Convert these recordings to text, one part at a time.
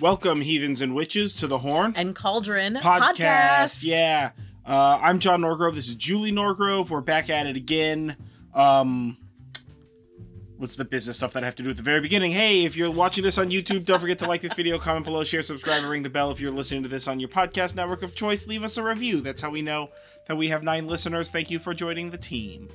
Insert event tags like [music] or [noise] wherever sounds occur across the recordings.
Welcome, heathens and witches, to the Horn and Cauldron podcast. podcast. Yeah, uh, I'm Jon Norgrove. This is Julie Norgrove. We're back at it again. Um, what's the business stuff that I have to do at the very beginning? Hey, if you're watching this on YouTube, don't forget to like this video, comment below, share, subscribe, and ring the bell. If you're listening to this on your podcast network of choice, leave us a review. That's how we know that we have nine listeners. Thank you for joining the team.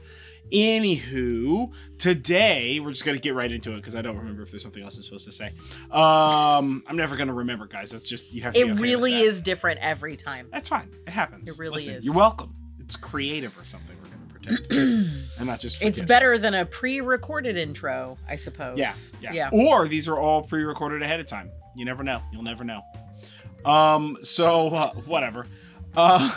Anywho, today we're just gonna get right into it because I don't remember if there's something else I'm supposed to say. Um, I'm never gonna remember, guys. That's just you have. To It okay really is different every time. That's fine. It happens. It really Listen, is. You're welcome. It's creative or something. We're gonna pretend, and not just. It's better than a pre-recorded intro, I suppose. Yeah, yeah, Yeah. Or these are all pre-recorded ahead of time. You never know. You'll never know. Um. So uh, whatever. Uh,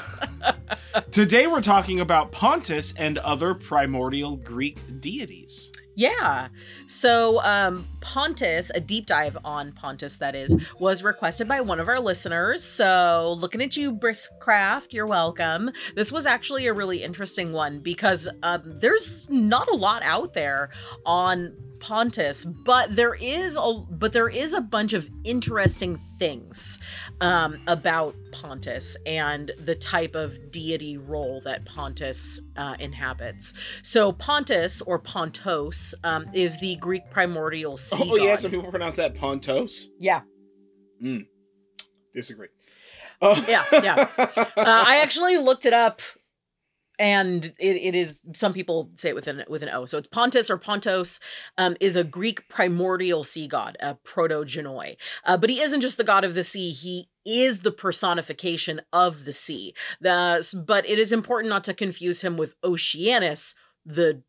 [laughs] today we're talking about Pontus and other primordial Greek deities. Yeah. So, um, Pontus, a deep dive on Pontus, that is, was requested by one of our listeners. So, looking at you, Briskcraft, you're welcome. This was actually a really interesting one because um, there's not a lot out there on Pontus, but there is a but there is a bunch of interesting things um, about Pontus and the type of deity role that Pontus uh, inhabits. So Pontus or Pontos um, is the Greek primordial sea Oh yeah, some people pronounce that Pontos. yeah, Disagree. Uh, Yeah, yeah. [laughs] uh, I actually looked it up, and it, it is some people say it with an with an O. So it's Pontus or Pontos um, is a Greek primordial sea god, a proto-genoi. Uh, but he isn't just the god of the sea; he is the personification of the sea. The, but it is important not to confuse him with Oceanus, the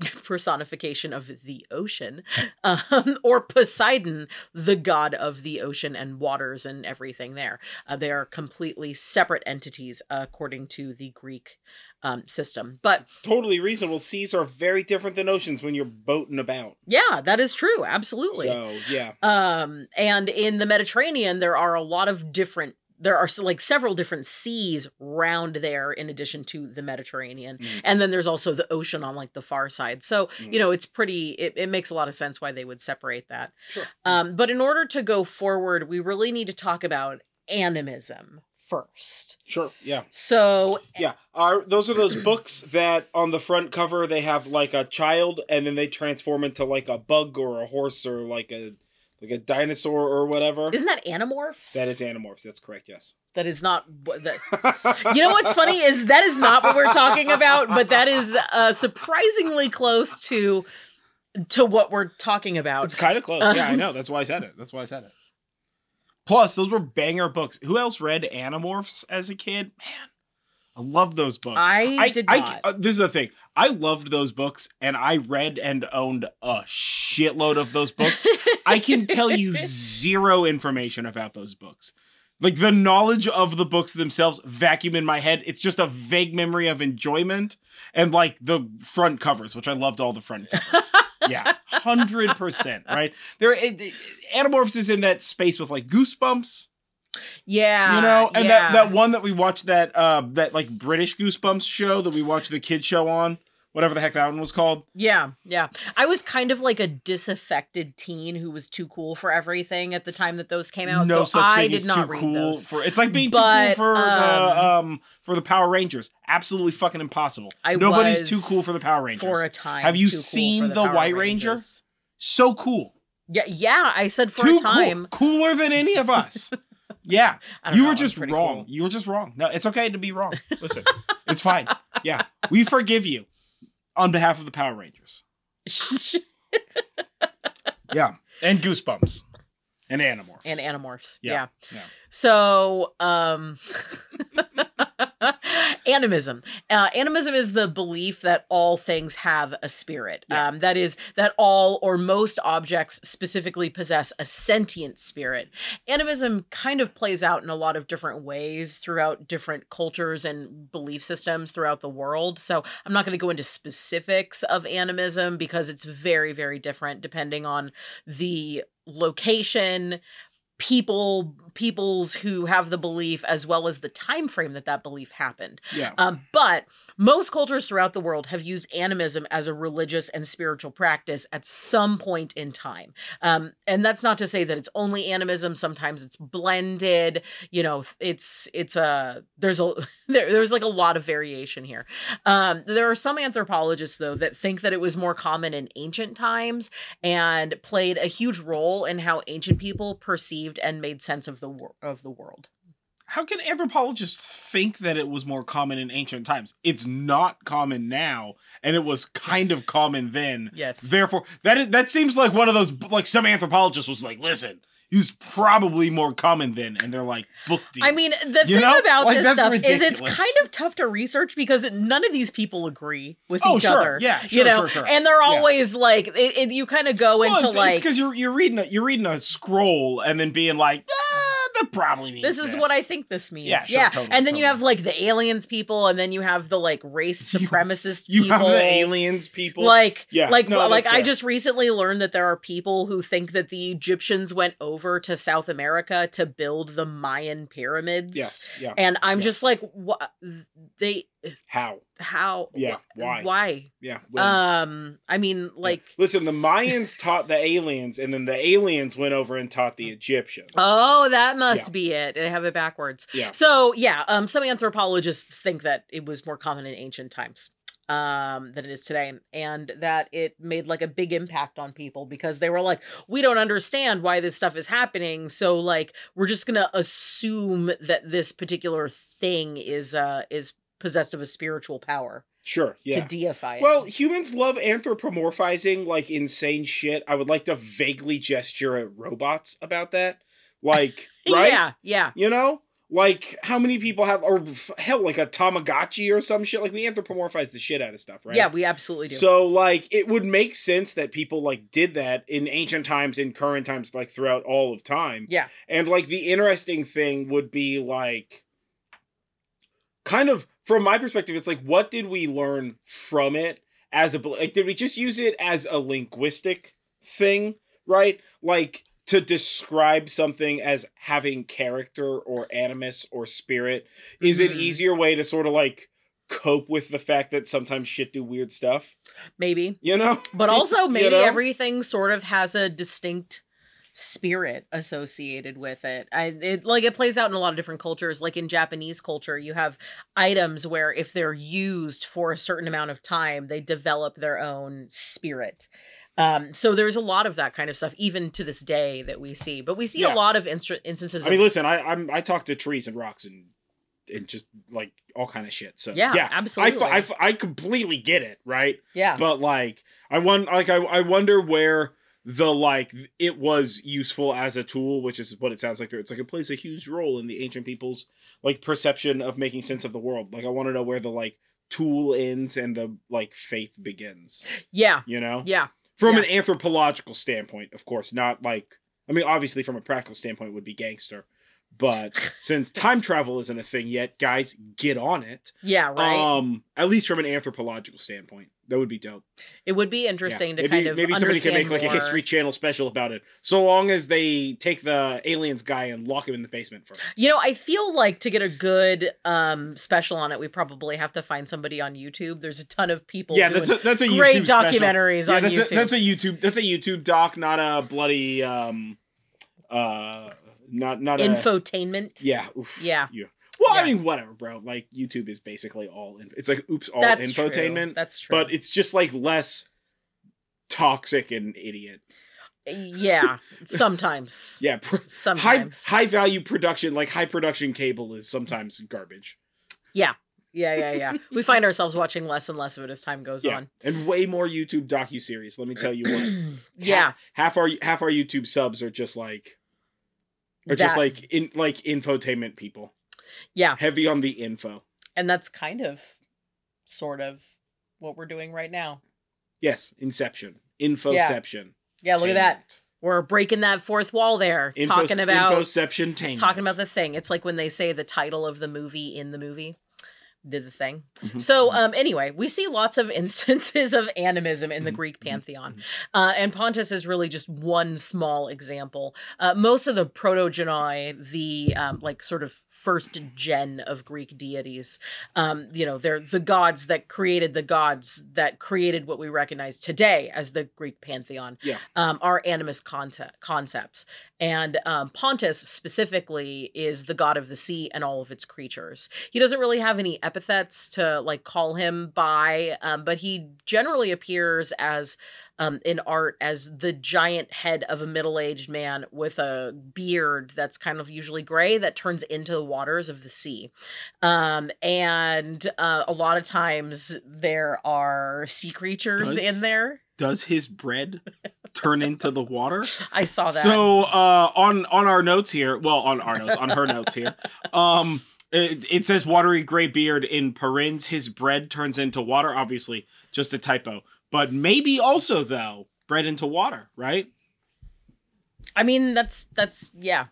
[laughs] personification of the ocean, um, [laughs] or Poseidon, the god of the ocean and waters and everything there. Uh, they are completely separate entities according to the Greek um, system. But it's totally reasonable. Seas are very different than oceans when you're boating about. yeah, that is true. Absolutely. So yeah. Um, and in the Mediterranean, there are a lot of different. There are like several different seas round there, in addition to the Mediterranean, Mm. and then there's also the ocean on like the far side. So Mm. you know, it's pretty. It, it makes a lot of sense why they would separate that. Sure. Um, but in order to go forward, we really need to talk about animism first. Sure. Yeah. So Yeah, are those are those [clears throat] books that on the front cover they have like a child, and then they transform into like a bug or a horse or like a like a dinosaur or whatever. isn't that Animorphs? That is Animorphs. That's correct. Yes. that is not what that. [laughs] You know what's funny is that is not what we're talking about, but that is uh, surprisingly close to to what we're talking about. It's kind of close. Yeah, I know. That's why I said it. That's why I said it. Plus, those were banger books. Who else read Animorphs as a kid? Man, I love those books. I did I, not. uh, this is the thing. I loved those books, and I read and owned a shitload of those books. [laughs] I can tell you zero information about those books. Like the knowledge of the books themselves, vacuum in my head. It's just a vague memory of enjoyment and like the front covers, which I loved all the front [laughs] covers. yeah, hundred percent. Right there, it, it- Animorphs is in that space with like Goosebumps, yeah, you know, and yeah. that that one that we watched that uh that like British Goosebumps show that we watched the kid show on, whatever the heck that one was called. Yeah, yeah. I was kind of like a disaffected teen who was too cool for everything at the time that those came out. no so such I thing did not too read cool those. for it's like being But, too cool for the um, um for the Power Rangers. Absolutely fucking impossible. I Nobody's too cool for the Power Rangers. For a time. Have you too cool seen the Power White Ranger? Rangers. so cool. Yeah, yeah. I said for too a time. cool. Cooler than any of us. [laughs] yeah. You know, were just wrong. cool. You were just wrong. No, it's okay to be wrong. [laughs] Listen. it's fine. Yeah. We forgive you on behalf of the Power Rangers. [laughs] Yeah. And Goosebumps. And Animorphs. and animorphs. Yeah, Yeah. yeah. So, um, [laughs] [laughs] animism. Uh, animism is the belief that all things have a spirit. Yeah. Um, that is, that all or most objects specifically possess a sentient spirit. Animism kind of plays out in a lot of different ways throughout different cultures and belief systems throughout the world. So, I'm not going to go into specifics of animism because it's very, very different depending on the location people peoples who have the belief as well as the time frame that that belief happened. Yeah. Um, but most cultures throughout the world have used animism as a religious and spiritual practice at some point in time. Um, and that's not to say that it's only animism. Sometimes it's blended. You know, it's it's a there's a [laughs] there, there's like a lot of variation here. Um, there are some anthropologists though that think that it was more common in ancient times and played a huge role in how ancient people perceived and made sense of the wor- of the world. How can anthropologists think that it was more common in ancient times? It's not common now, and it was kind of common then. [laughs] Yes. Therefore, that is, that seems like one of those like some anthropologist was like, "Listen, was probably more common then," and they're like, "Book deal." I mean, the You thing know? about Like, this stuff is it's kind of tough to research because none of these people agree with Oh, each sure. other. Yeah, you sure, know, sure, sure. and they're Yeah. always like, it, it, you kind of go Well, into it's like, because you're you're reading a, you're reading a scroll and then being like, ah, that probably means this is what I think this means. Yeah, Yeah, totally, and then you have like the aliens people, and then you have the like race [laughs] supremacist You people. have the aliens people. Like, Yeah, like, no, like I just recently learned that there are people who think that the Egyptians went over to South America to build the Mayan pyramids. yes, yeah. And I'm Yes. just like, what? They How? How? Yeah, why? Why? Yeah. when? Um, I mean, like, Listen, the Mayans taught the aliens, and then the aliens went over and taught the Egyptians. oh, that must Yeah. be it. They have it backwards. Yeah. So yeah, um, some anthropologists think that it was more common in ancient times um than it is today and that it made like a big impact on people because they were like we don't understand why this stuff is happening so like we're just gonna assume that this particular thing is uh is possessed of a spiritual power Sure. Yeah. to deify it Well, humans love anthropomorphizing like insane shit. I would like to vaguely gesture at robots about that. Like, [laughs] right? yeah yeah You know? Like, how many people have, or hell, like a Tamagotchi or some shit? Like, we anthropomorphize the shit out of stuff, right? yeah we absolutely do So, like, it would make sense that people, like, did that in ancient times, in current times, like, throughout all of time. yeah And like the interesting thing would be like kind of from my perspective, it's like what did we learn from it as a like did we just use it as a linguistic thing, right? Like to describe something as having character or animus or spirit is an Mhm. easier way to sort of like cope with the fact that sometimes shit do weird stuff, maybe you know? But [laughs] also, You maybe know? everything sort of has a distinct spirit associated with it. I it like it plays out in a lot of different cultures. Like in Japanese culture, you have items where if they're used for a certain amount of time, they develop their own spirit. Um, so there's a lot of that kind of stuff, even to this day, that we see. But we see Yeah. a lot of instances. I mean, of, listen, I I'm I talk to trees and rocks and and just like all kind of shit. So Yeah, yeah, absolutely. I, f- I, f- I completely get it, right? yeah, But like, I want like I I wonder where the like it was useful as a tool, which is what it sounds like. It's like it plays a huge role in the ancient people's like perception of making sense of the world. Like, I want to know where the like tool ends and the like faith begins. yeah, You know, yeah, from Yeah. an anthropological standpoint, of course, not like I mean, obviously from a practical standpoint would be gangster. But [laughs] since time travel isn't a thing yet, guys, get on it. yeah. Right. Um, at least from an anthropological standpoint, that would be dope. it would be Yeah. interesting to maybe, kind of maybe somebody can make like a History Channel special about it. So long as they take the aliens guy and lock him in the basement first. You know, I feel like to get a good um special on it, we probably have to find somebody on YouTube. There's a ton of people. Yeah, doing that's a that's a great YouTube special. documentaries Yeah, on that's YouTube. a, that's a YouTube that's a YouTube doc, not a bloody um uh not not a Infotainment. Yeah. Oof, Yeah. Well, I mean, whatever, bro. Like YouTube is basically all. In, it's like oops, all That's infotainment. True. That's true. But it's just like less toxic and idiot. yeah, [laughs] sometimes. Yeah. Pr- high high value production, like high production cable, is sometimes garbage. Yeah, yeah, yeah, yeah. We find ourselves watching less and less of it as time goes Yeah, on. and way more YouTube docu series. Let me tell you what. [clears throat] yeah, half, half our half our YouTube subs are just like are just like in like infotainment people, yeah, heavy on the info. and that's kind of, sort of, what we're doing right now. Yes, Inception, Infoception. Yeah, look at that. We're breaking that fourth wall there, talking about Infoception. talking about the thing. It's like when they say the title of the movie in the movie. Did the thing. Mhm. So, um, anyway, we see lots of [laughs] instances of animism in the Mhm, Greek mhm, pantheon, mhm. uh, and Pontus is really just one small example. Uh, most of the protogenoi, the um, like sort of first gen of Greek deities, um, you know, they're the gods that created the gods that created what we recognize today as the Greek pantheon. Yeah. um, are animist concept concepts, and um, Pontus specifically is the god of the sea and all of its creatures. He doesn't really have any epithets to like call him by, um, but he generally appears as um, in art as the giant head of a middle-aged man with a beard that's kind of usually gray that turns into the waters of the sea. Um, and uh, a lot of times there are sea creatures Does- in there. Does his bread turn into the water? I saw that. So uh, on on our notes here, well, on our notes, on her notes here, um, it, it says watery gray beard in parens. His bread turns into water. Obviously, just a typo, but maybe also though bread into water, right? I mean, that's that's yeah.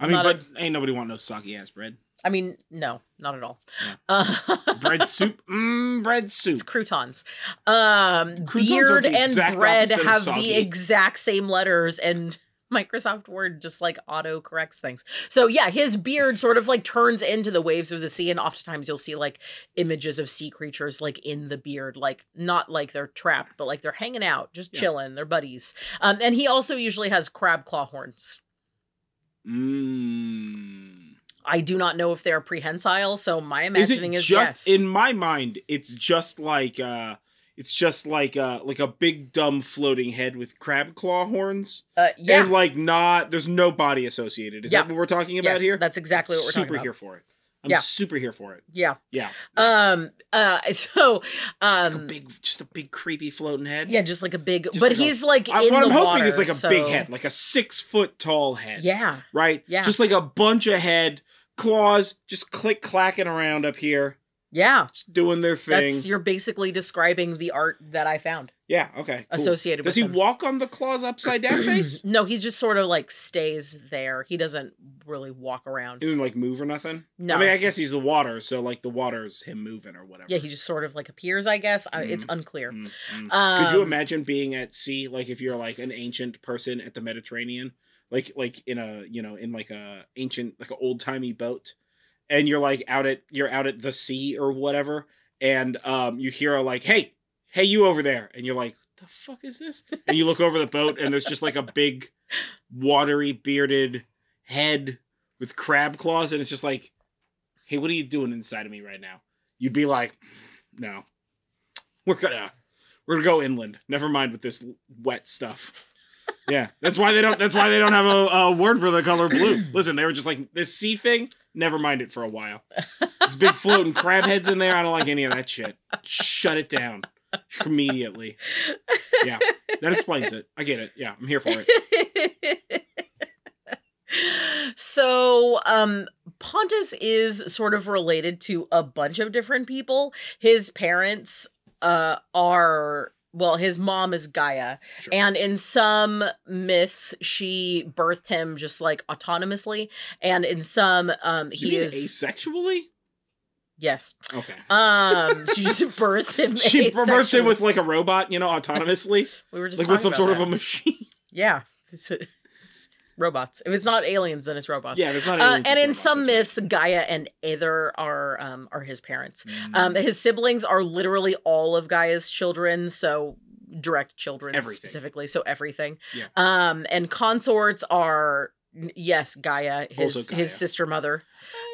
I mean, Not a- but ain't nobody want no soggy ass bread. I mean, no, not at all. Yeah. Uh, [laughs] Bread soup, mm, bread soup. It's croutons. Um, Croutons beard and bread have the exact same letters, and [laughs] Microsoft Word just like auto corrects things. So yeah, his beard sort of like turns into the waves of the sea, and oftentimes you'll see like images of sea creatures like in the beard, like not like they're trapped, but like they're hanging out, just Yeah. chilling, they're buddies. Um, and he also usually has crab claw horns. Mm. I do not know if they're prehensile, so my imagining is, just yes. in my mind? It's just like uh, it's just like uh, like a big dumb floating head with crab claw horns, uh, yeah, and like not there's no body associated. Is Yeah. that what we're talking about yes, here? that's exactly what we're super talking about. here for it. I'm Yeah. super here for it. Yeah. Yeah. Um. Uh. [laughs] So. just like a Um. big, just a big creepy floating head. Yeah, just like a big, Just but like a- he's like I, what the I'm hoping water, is like a so- big head, like a six foot tall head. Yeah. Right. Yeah. Just like a bunch of head claws, just click clacking around up here, Yeah. just doing their thing. That's you're basically describing the art that I found yeah. Okay. cool. associated Does he him. walk on the claws upside down [clears throat] face? no, he just sort of like stays there. He doesn't really walk around. He didn't like move or nothing. No. I mean, I guess he's the water, so like the water's him moving or whatever. Yeah, he just sort of like appears. I guess I, it's unclear. Mm, mm. Could you Um, imagine being at sea, like if you're like an ancient person at the Mediterranean, like like in a you know in like a ancient like an old timey boat, and you're like out at you're out at the sea or whatever, and um you hear a like hey hey you over there, and you're like the fuck is this? And you look over the boat, and there's just like a big watery bearded head with crab claws, and it's just like hey what are you doing inside of me right now? You'd be like no, we're gonna we're gonna go inland. Never mind with this wet stuff. Yeah, that's why they don't. That's why they don't have a, a word for the color blue. [clears throat] Listen, they were just like this sea thing. Never mind it for a while. There's big floating crab heads in there. I don't like any of that shit. Shut it down immediately. Yeah, that explains it. I get it. Yeah, I'm here for it. [laughs] so um pontus is sort of related to a bunch of different people his parents uh are well his mom is gaia Sure. and in some myths she birthed him just like autonomously and in some um he is asexually. yes Okay. um she just [laughs] birthed him She birthed him with like a robot, you know, autonomously, we were just like with some sort about of a machine. yeah it's, it's robots if it's not aliens then it's robots Yeah, it's not. Uh, aliens, and it's in robots, some that's right. myths, Gaia and Aether are um, are his parents. Um, Mm. his siblings are literally all of Gaia's children, so direct children Everything. specifically, so everything. Yeah. Um, and consorts are yes, Gaia, his Also his sister mother,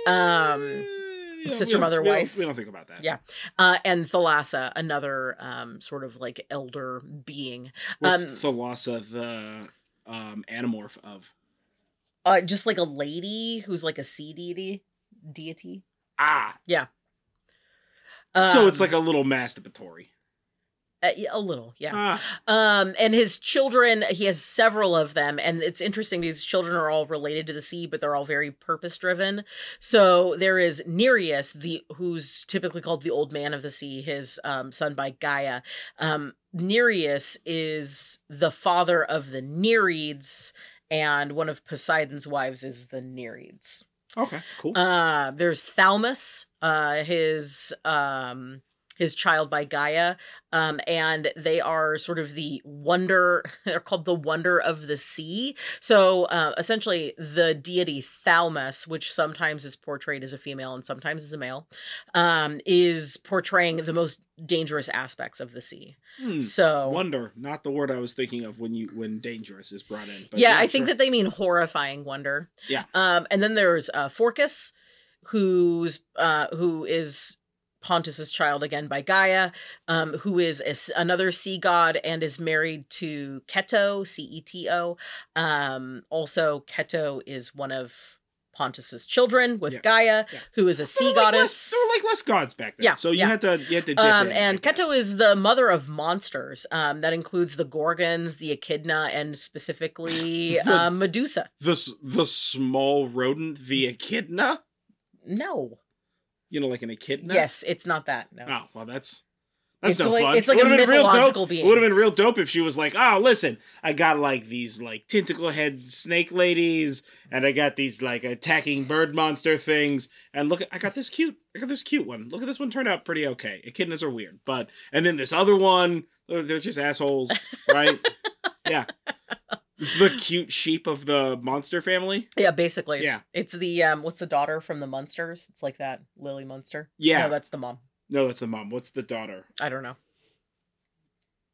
um, Eh, yeah, sister, mother, we don't- wife. We don't think about that. Yeah. uh, and Thalassa, another um, sort of like elder being, What's Um, Thalassa the um, anamorph of? uh, just like a lady who's like a sea deity. Deity. Ah, Um, so it's like a little masturbatory. A, a little, yeah. Ah, Um, and his children, he has several of them, and it's interesting. These children are all related to the sea, but they're all very purpose driven. So there is Nereus, the who's typically called the old man of the sea, his um, son by Gaia. Um, Nereus is the father of the Nereids, and one of Poseidon's wives is the Nereids. Okay, cool. Uh, there's Thaumas, uh, his um, his child by Gaia, um, and they are sort of the wonder. [laughs] They're called the wonder of the sea. So uh, essentially, the deity Thaumas, which sometimes is portrayed as a female and sometimes as a male, um, is portraying the most dangerous aspects of the sea. Hmm. So Wonder, not the word I was thinking of when you when dangerous is brought in. But yeah, I think that they mean horrifying wonder. Yeah. Um, and then there's uh, Phorcus, who's uh, who is Pontus's child again by Gaia, um, who is a another sea god and is married to Keto, C E T O. Um, also, Keto is one of Pontus's children with Yeah. Gaia, Yeah. who is a There sea like goddess. less, there were like less gods back then. Yeah, So you yeah. had to you had to dip Um, in, and Keto is the mother of monsters. Um, that includes the Gorgons, the Echidna, and specifically [laughs] The- uh, Medusa. the the small rodent, the echidna. No. You know, like an echidna. Yes, it's not that. No. Oh well, that's that's It's no like- fun. it's like It a would've been real mythological dope. being. It would have been real dope if she was like, "Oh, listen, I got like these like tentacle head snake ladies, and I got these like attacking bird monster things, and look, I got this cute, I got this cute one. Look at this one turned out pretty okay. Echidnas are weird, but and then this other one, they're just assholes, right? [laughs] yeah." It's the cute sheep of the monster family. Yeah, basically. Yeah. It's the um what's the daughter from the Munsters? It's like that. Lily Munster. Yeah. No, that's the mom. No, that's the mom. What's the daughter? I don't know.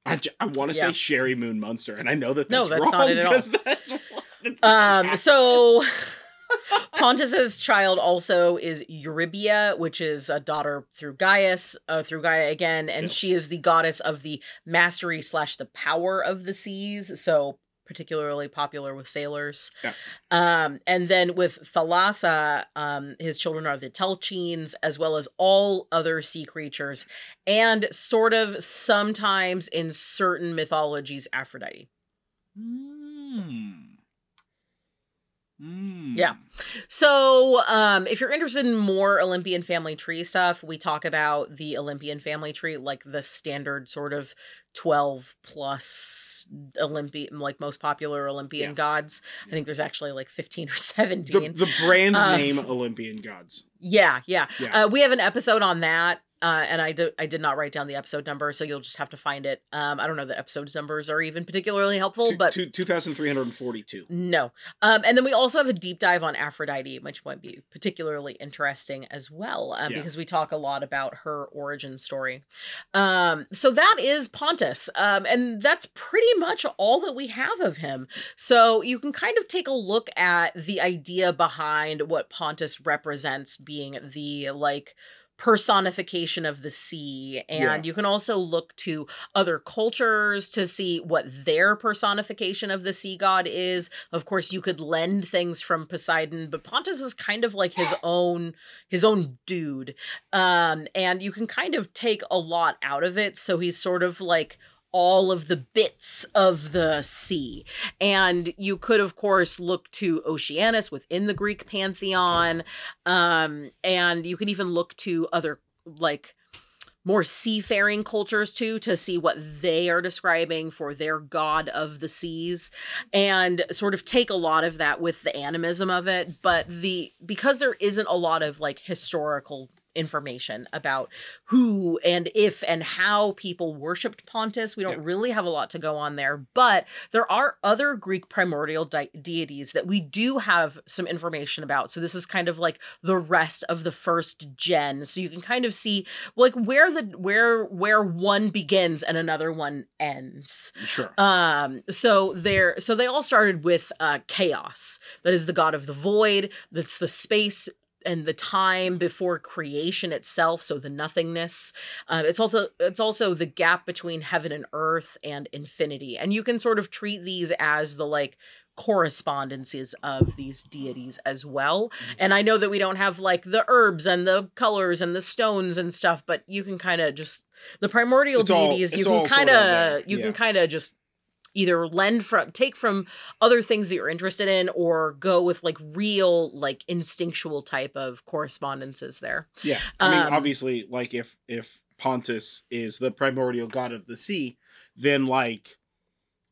I, j- I want to Yeah. say Sherry Moon Munster, and I know that No, that's, that's wrong not it at all. because that's [laughs] what it's Um so [laughs] Pontus's child also is Eurybia, which is a daughter through Gaius, uh, through Gaia again, Still. and she is the goddess of the mastery slash the power of the seas. So particularly popular with sailors. Yeah. Um, and then with Thalassa, um, his children are the Telchines, as well as all other sea creatures, and sort of sometimes in certain mythologies, Aphrodite. Mm. Mm. Yeah. So, um, if you're interested in more Olympian family tree stuff, we talk about the Olympian family tree, like the standard sort of 12 plus Olympian, like most popular Olympian Yeah. gods. I think there's actually like 15 or 17. the brand Uh, name Olympian gods. yeah, yeah. Yeah. Uh, we have an episode on that. Uh, and I, do, I did not write down the episode number, so you'll just have to find it. Um, I don't know that episode numbers are even particularly helpful, Two- but two- 2,342. No. Um, and then we also have a deep dive on Aphrodite, which might be particularly interesting as well, uh, Yeah. because we talk a lot about her origin story. Um, so that is Pontus. Um, and that's pretty much all that we have of him. So you can kind of take a look at the idea behind what Pontus represents being the like personification of the sea and Yeah. you can also look to other cultures to see what their personification of the sea god is of course you could lend things from poseidon but pontus is kind of like his own his own dude um and you can kind of take a lot out of it so he's sort of like all of the bits of the sea. And you could, of course, look to Oceanus within the Greek pantheon. Um, and you could even look to other, like, more seafaring cultures too to see what they are describing for their god of the seas and sort of take a lot of that with the animism of it but the because there isn't a lot of like historical information about who and if and how people worshipped Pontus. We don't Yeah. really have a lot to go on there, but there are other Greek primordial de- deities that we do have some information about. So this is kind of like the rest of the first gen. So you can kind of see like where the where where one begins and another one ends. Sure. Um, so there, so they all started with uh, chaos. That is the god of the void. That's the space and the time before creation itself. So the nothingness. Uh, it's also it's also the gap between heaven and earth and infinity. And you can sort of treat these as the like correspondences of these deities as well. And I know that we don't have like the herbs and the colors and the stones and stuff, but you can kind of just the primordial It's all- deities. you can kind of of you yeah. can kind of just either lend from take from other things that you're interested in or go with like real like instinctual type of correspondences there Yeah. I mean, Um, obviously, like if if Pontus is the primordial god of the sea, then like,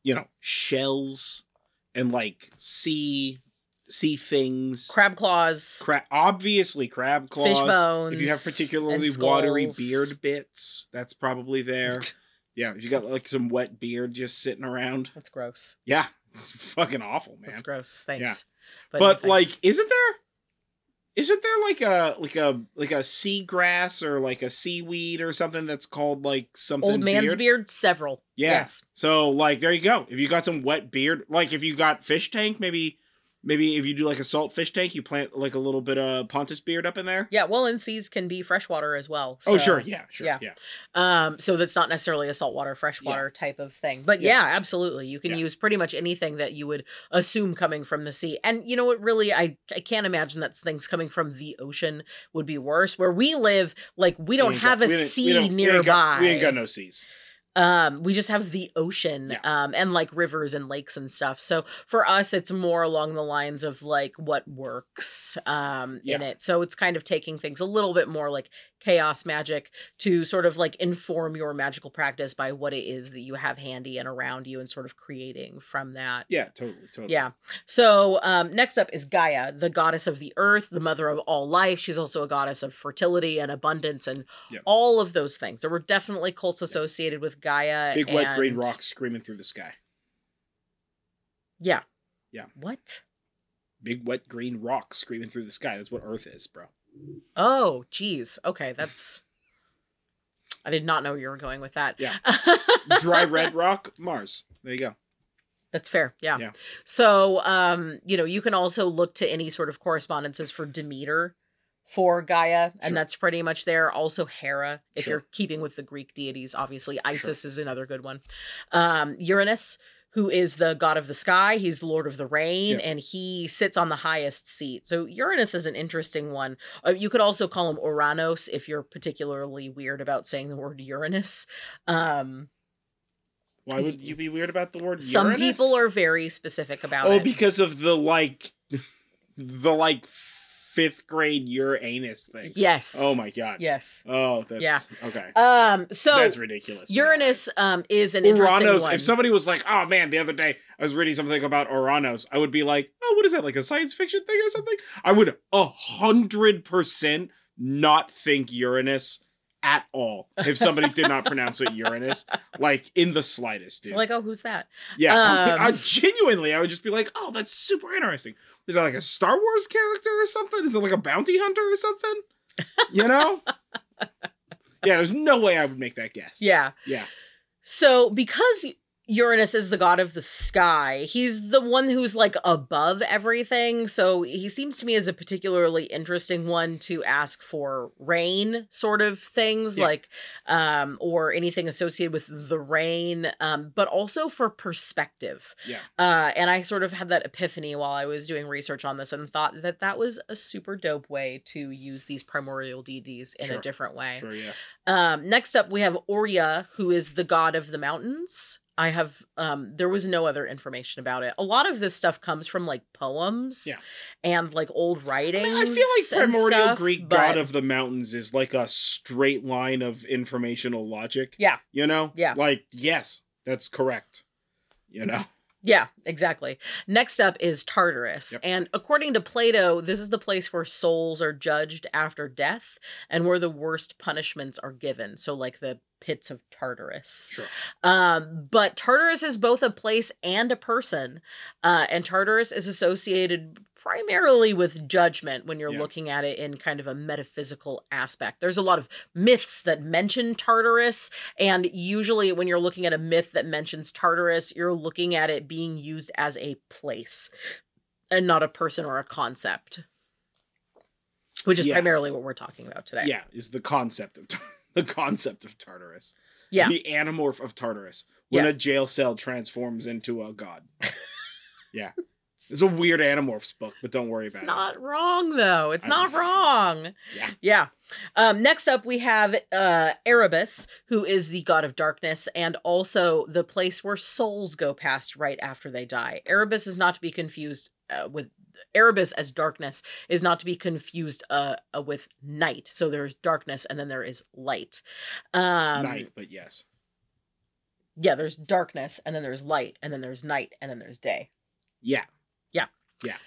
you know, shells and like sea sea things. Crab claws. Cra- obviously crab claws. Fish bones. If you have particularly watery beard bits, that's probably there. [laughs] yeah, if you got like some wet beard just sitting around. That's gross. Yeah, it's fucking awful, man. That's gross. Thanks. Yeah. But, no thanks. like, isn't there? Isn't there like a like a like a seagrass or like a seaweed or something that's called like something old man's beard? beard, several. Yeah. Yes. So like there you go. If you got some wet beard, like if you got fish tank, maybe maybe if you do like a salt fish tank, you plant like a little bit of Pontus beard up in there. Yeah. Well, and seas can be freshwater as well. oh so- sure, yeah, sure, yeah. yeah. Um, so that's not necessarily a saltwater, freshwater type of thing. But yeah, Yeah. absolutely. You can Yeah. use pretty much anything that you would assume coming from the sea. And you know what, really, I, I can't imagine that things coming from the ocean would be worse. Where we live, like we don't ain't have got- a we ain't- we sea don't- we ain't nearby. got- We ain't got no seas. Um, we just have the ocean, Yeah. um, and like rivers and lakes and stuff. So for us, it's more along the lines of like what works, um, in it. So it's kind of taking things a little bit more like chaos magic to sort of like inform your magical practice by what it is that you have handy and around you and sort of creating from that. Yeah, totally, totally. Yeah. So um, next up is Gaia, the goddess of the earth, the mother of all life. She's also a goddess of fertility and abundance and Yeah. all of those things. There were definitely cults associated with Gaia. Big wet green rocks screaming through the sky. Yeah. Yeah. What? Big wet green rocks screaming through the sky. That's what Earth is, bro. Oh, geez. Okay, that's. I did not know you were going with that. Yeah. [laughs] Dry red rock, Mars. There you go. That's fair. Yeah. Yeah. So, um, you know, you can also look to any sort of correspondences for Demeter for Gaia, and Sure. that's pretty much there. Also Hera, if Sure. you're keeping with the Greek deities, obviously. Isis is another good one. Um, Uranus, who is the god of the sky, he's the lord of the rain, Yeah. and he sits on the highest seat. So Uranus is an interesting one. Uh, you could also call him Uranos if you're particularly weird about saying the word Uranus. Um, Why would you be weird about the word some Uranus? people are very specific about Oh, it. because of the like the like fifth grade Uranus thing. yes. Oh my god. Yes. Oh, that's Yeah. okay. Um. So that's ridiculous. Uranus um is an interesting one. If somebody was like, "Oh man, the other day I was reading something about Uranus," I would be like, "Oh, what is that? Like a science fiction thing or something?" I would a hundred percent not think Uranus at all if somebody did not pronounce it Uranus, [laughs] like in the slightest, dude. like, oh, who's that? Yeah, Um, I, genuinely, I would just be like, "Oh, that's super interesting." Is that like a Star Wars character or something? Is it like a bounty hunter or something? You know? [laughs] yeah, there's no way I would make that guess. Yeah. yeah, So because Uranus is the god of the sky, he's the one who's like above everything. So he seems to me as a particularly interesting one to ask for rain sort of things, Yeah. like um or anything associated with the rain, um, but also for perspective. yeah, Uh, and I sort of had that epiphany while I was doing research on this and thought that that was a super dope way to use these primordial deities in Sure. a different way. sure, yeah. Um, next up, we have Ourea, who is the god of the mountains. I have, um, there was no other information about it. A lot of this stuff comes from like poems Yeah. and like old I, writings. mean, I feel like primordial stuff, Greek but- god of the mountains is like a straight line of informational logic. Yeah. you know. Yeah. like yes, that's correct. You know. [laughs] Yeah, exactly. Next up is Tartarus. Yep. And according to Plato, this is the place where souls are judged after death and where the worst punishments are given. So, like the pits of Tartarus. Sure. Um, but Tartarus is both a place and a person. Uh, and Tartarus is associated primarily with judgment when you're Yeah. looking at it in kind of a metaphysical aspect. There's a lot of myths that mention Tartarus, and usually when you're looking at a myth that mentions Tartarus, you're looking at it being used as a place and not a person or a concept. Which is Yeah. primarily what we're talking about today. Yeah, is the concept of the concept of Tartarus. Yeah. The anamorph of Tartarus. When Yeah. a jail cell transforms into a god. [laughs] yeah. It's a weird Animorphs book, but don't worry It's about it. It's not wrong though. It's I- not wrong. Yeah. Yeah. Um, next up we have uh Erebus, who is the god of darkness and also the place where souls go past right after they die. Erebus is not to be confused uh, with Erebus as darkness is not to be confused uh, uh with night. So there's darkness and then there is light. Um Night, but yes. yeah, there's darkness and then there's light and then there's night and then there's day. Yeah. Yeah. Yeah.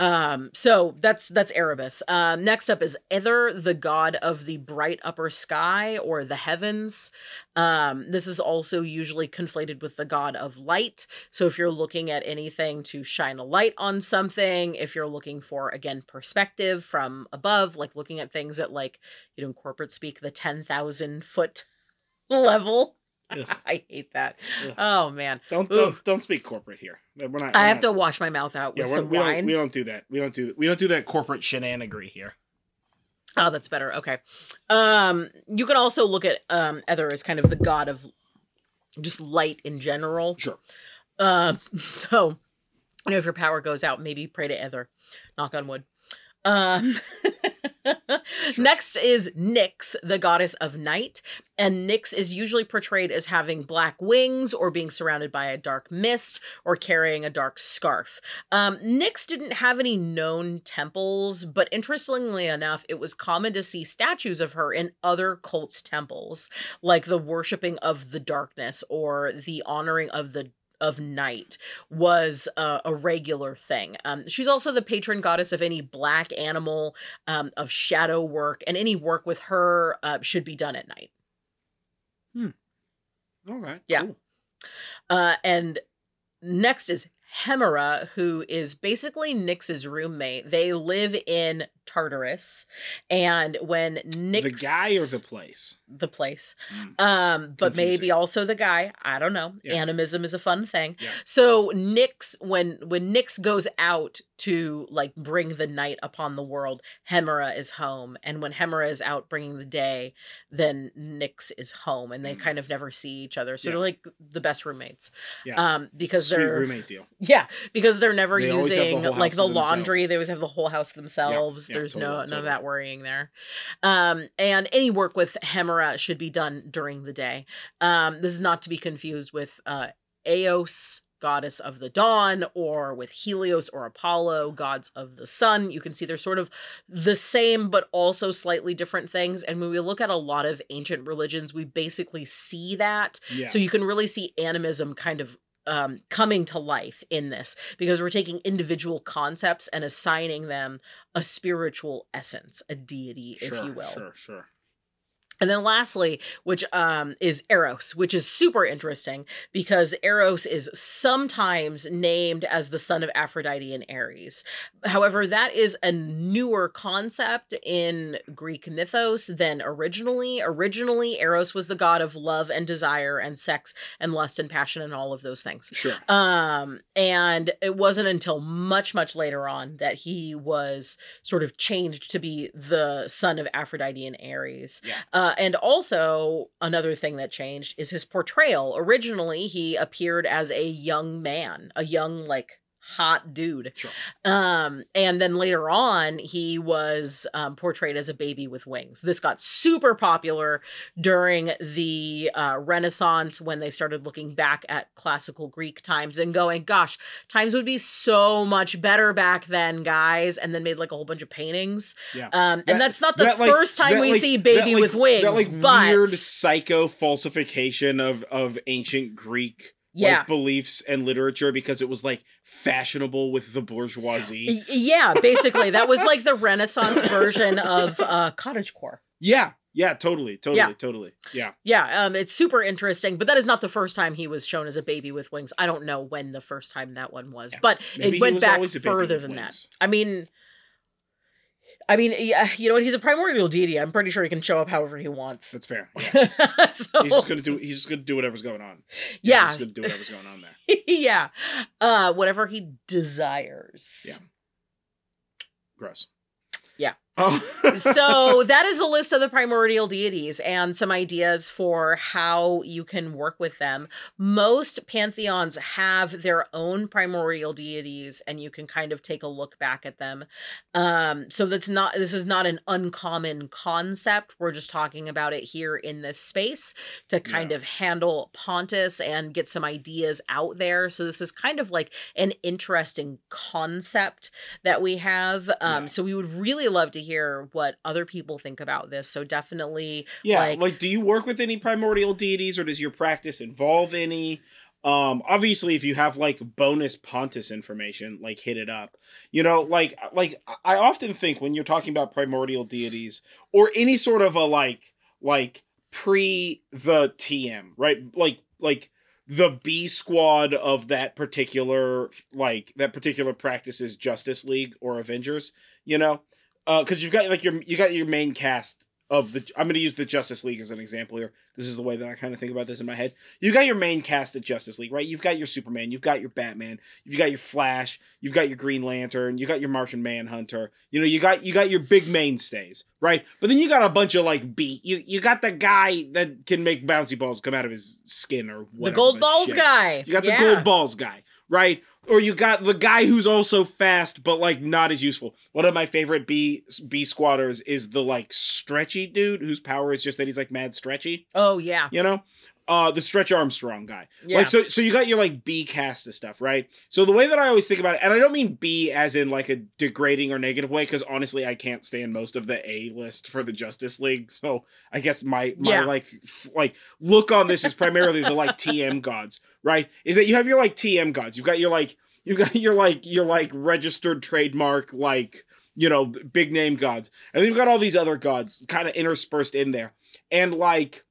Um, so that's that's Erebus. Um, next up is Ether, the god of the bright upper sky or the heavens. Um, this is also usually conflated with the god of light. So if you're looking at anything to shine a light on something, if you're looking for again perspective from above, like looking at things at like you know in corporate speak the ten thousand foot [laughs] level. [laughs] I hate that. Oh man, Don't Ooh. don't don't speak corporate here. We're not. I we're have not- to wash my mouth out Yeah, with some we wine. don't we don't do that. We don't do we don't do that corporate shenanigery here. Oh, that's better. Okay. Um, you can also look at um Ether as kind of the god of just light in general. Sure. Um, [laughs] so you know, if your power goes out, maybe pray to Ether. Knock on wood. Um [laughs] [laughs] Next is Nyx, the goddess of night, and Nyx is usually portrayed as having black wings or being surrounded by a dark mist or carrying a dark scarf. Um, Nyx didn't have any known temples, but interestingly enough, it was common to see statues of her in other cults' temples, like the worshipping of the darkness or the honoring of the of night was uh, a regular thing. Um, she's also the patron goddess of any black animal, um, of shadow work, and any work with her uh, should be done at night. All right. Yeah. cool. Uh, and next is Hemera, who is basically Nyx's roommate. They live in Tartarus, and when Nyx The guy or the place? the place, Mm. um, but maybe also the guy. I don't know. Yeah. Animism is a fun thing. Yeah. So Nyx, when when Nyx goes out to like bring the night upon the world, Hemera is home, and when Hemera is out bringing the day, then Nyx is home, and they Mm. kind of never see each other. So Yeah. they're like the best roommates. Yeah. Um, because Sweet they're roommate deal. yeah, because they're never They have the using like the laundry. themselves. They always have the whole house themselves. There's no totally, none of that worrying there. Um, and any work with Hemera should be done during the day. Um, this is not to be confused with uh, Eos, goddess of the dawn, or with Helios or Apollo, gods of the sun. You can see they're sort of the same, but also slightly different things. And when we look at a lot of ancient religions, we basically see that. Yeah. So you can really see animism kind of um, coming to life in this because we're taking individual concepts and assigning them a spiritual essence, a deity, sure, if you will. Sure, sure. And then lastly, which um, is Eros, which is super interesting because Eros is sometimes named as the son of Aphrodite and Ares. However, that is a newer concept in Greek mythos than originally. Originally, Eros was the god of love and desire and sex and lust and passion and all of those things. Sure. Um, and it wasn't until much, much later on that he was sort of changed to be the son of Aphrodite and Ares. Yeah. Uh, Uh, and also, another thing that changed is his portrayal. Originally, he appeared as a young man, a young, like, hot dude. Sure. Um, and then later on, he was um, portrayed as a baby with wings. This got super popular during the uh, Renaissance when they started looking back at classical Greek times and going, gosh, times would be so much better back then, guys. And then made like a whole bunch of paintings. Yeah. Um, That- and that's not the That, like- first time that, we like- see baby like- with wings, That like but weird psycho falsification of of ancient Greek yeah. like beliefs and literature because it was like fashionable with the bourgeoisie. Yeah, basically, that was like the Renaissance version of uh, cottagecore. Yeah. Yeah, totally, totally, Yeah. totally. Yeah. Yeah, um, it's super interesting, but that is not the first time he was shown as a baby with wings. I don't know when the first time that one was, Yeah. but Maybe it went back always a baby further than wings. that. I mean, I mean, yeah, you know what? He's a primordial deity. I'm pretty sure he can show up however he wants. That's fair. [laughs] Yeah. so, He's just gonna do he's just gonna do whatever's going on. yeah, He's just gonna do whatever's going on there. [laughs] yeah, uh, whatever he desires. Yeah. Gross. Oh. so [laughs] that is a list of the primordial deities and some ideas for how you can work with them. Most pantheons have their own primordial deities, and you can kind of take a look back at them. Um, so that's not this is not an uncommon concept. We're just talking about it here in this space to kind Yeah. of handle Pontus and get some ideas out there. So this is kind of like an interesting concept that we have. Um, Yeah. so we would really love to hear what other people think about this. So definitely, Yeah, Like- like, do you work with any primordial deities, or does your practice involve any? Um, obviously, if you have like bonus Pontus information, like hit it up. You know, like like I often think when you're talking about primordial deities or any sort of a like like pre the TM, right? Like like the B squad of that particular like that particular practice's Justice League or Avengers, you know? Uh cuz you've got like your you got your main cast of the I'm going to use the Justice League as an example here. This is the way that I kind of think about this in my head. You got your main cast of Justice League, right? You've got your Superman, you've got your Batman, you've got your Flash, you've got your Green Lantern, you got your Martian Manhunter. You know, you got you got your big mainstays, right? But then you got a bunch of like B. You you got the guy that can make bouncy balls come out of his skin or whatever. the gold balls shit. guy. You got the Yeah. gold balls guy, right? Or you got the guy who's also fast but like not as useful. One of my favorite B B squatters is the like stretchy dude whose power is just that he's like mad stretchy, Oh yeah. you know? Uh the stretch Armstrong guy. Yeah. Like so so you got your like B cast of stuff, right? So the way that I always think about it, and I don't mean B as in like a degrading or negative way, because honestly I can't stand most of the A list for the Justice League. So I guess my my Yeah. like f- like look on this is primarily the like TM gods, right? Is that you have your like TM gods. You've got your like you've got your like your like registered trademark like you know big name gods, and then you've got all these other gods kind of interspersed in there, and like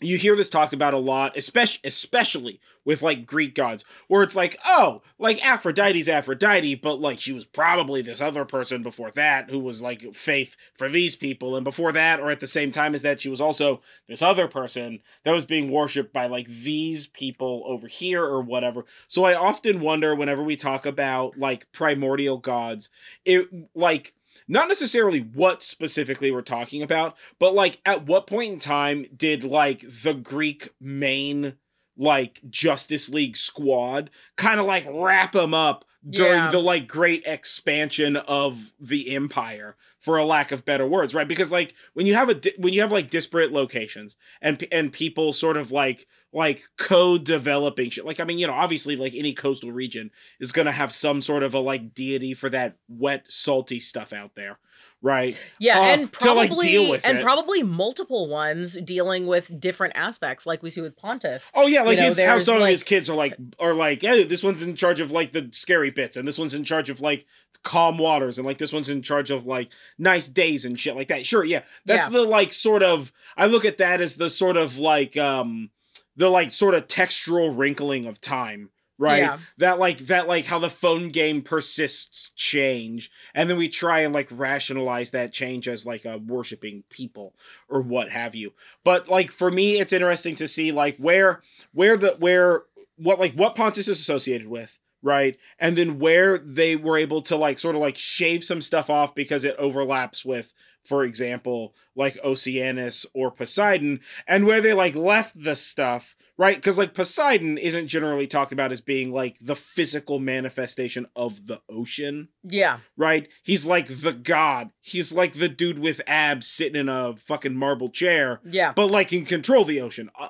you hear this talked about a lot, especially especially with like Greek gods, where it's like, oh, like Aphrodite's Aphrodite, but like she was probably this other person before that who was like faith for these people, and before that, or at the same time as that, she was also this other person that was being worshipped by like these people over here or whatever. So I often wonder whenever we talk about like primordial gods, it like not necessarily what specifically we're talking about, but like at what point in time did like the Greek main like Justice League squad kind of like wrap them up during Yeah. the like great expansion of the empire for a lack of better words right because like when you have a di- when you have like disparate locations and and people sort of like like co-developing shit like i mean you know obviously like any coastal region is going to have some sort of a like deity for that wet salty stuff out there right Yeah, uh, and to, like, probably deal with and it. probably multiple ones dealing with different aspects, like we see with Pontus. Oh yeah, like You know, his, how some of his kids are like are like, hey, this one's in charge of like the scary bits, and this one's in charge of like calm waters, and like this one's in charge of like nice days and shit like that. Sure, yeah, that's Yeah. the like sort of. I look at that as the sort of like um the like sort of textural wrinkling of time. Right, Yeah. that like that like how the phone game persists change, and then we try and like rationalize that change as like a worshiping people or what have you. But like for me, it's interesting to see like where where the where what like what Pontus is associated with, right? And then where they were able to like sort of like shave some stuff off because it overlaps with, for example, like Oceanus or Poseidon, and where they like left the stuff, right? Because like Poseidon isn't generally talked about as being like the physical manifestation of the ocean Yeah, right? He's like the god. He's like the dude with abs sitting in a fucking marble chair, yeah, but like can control the ocean, uh,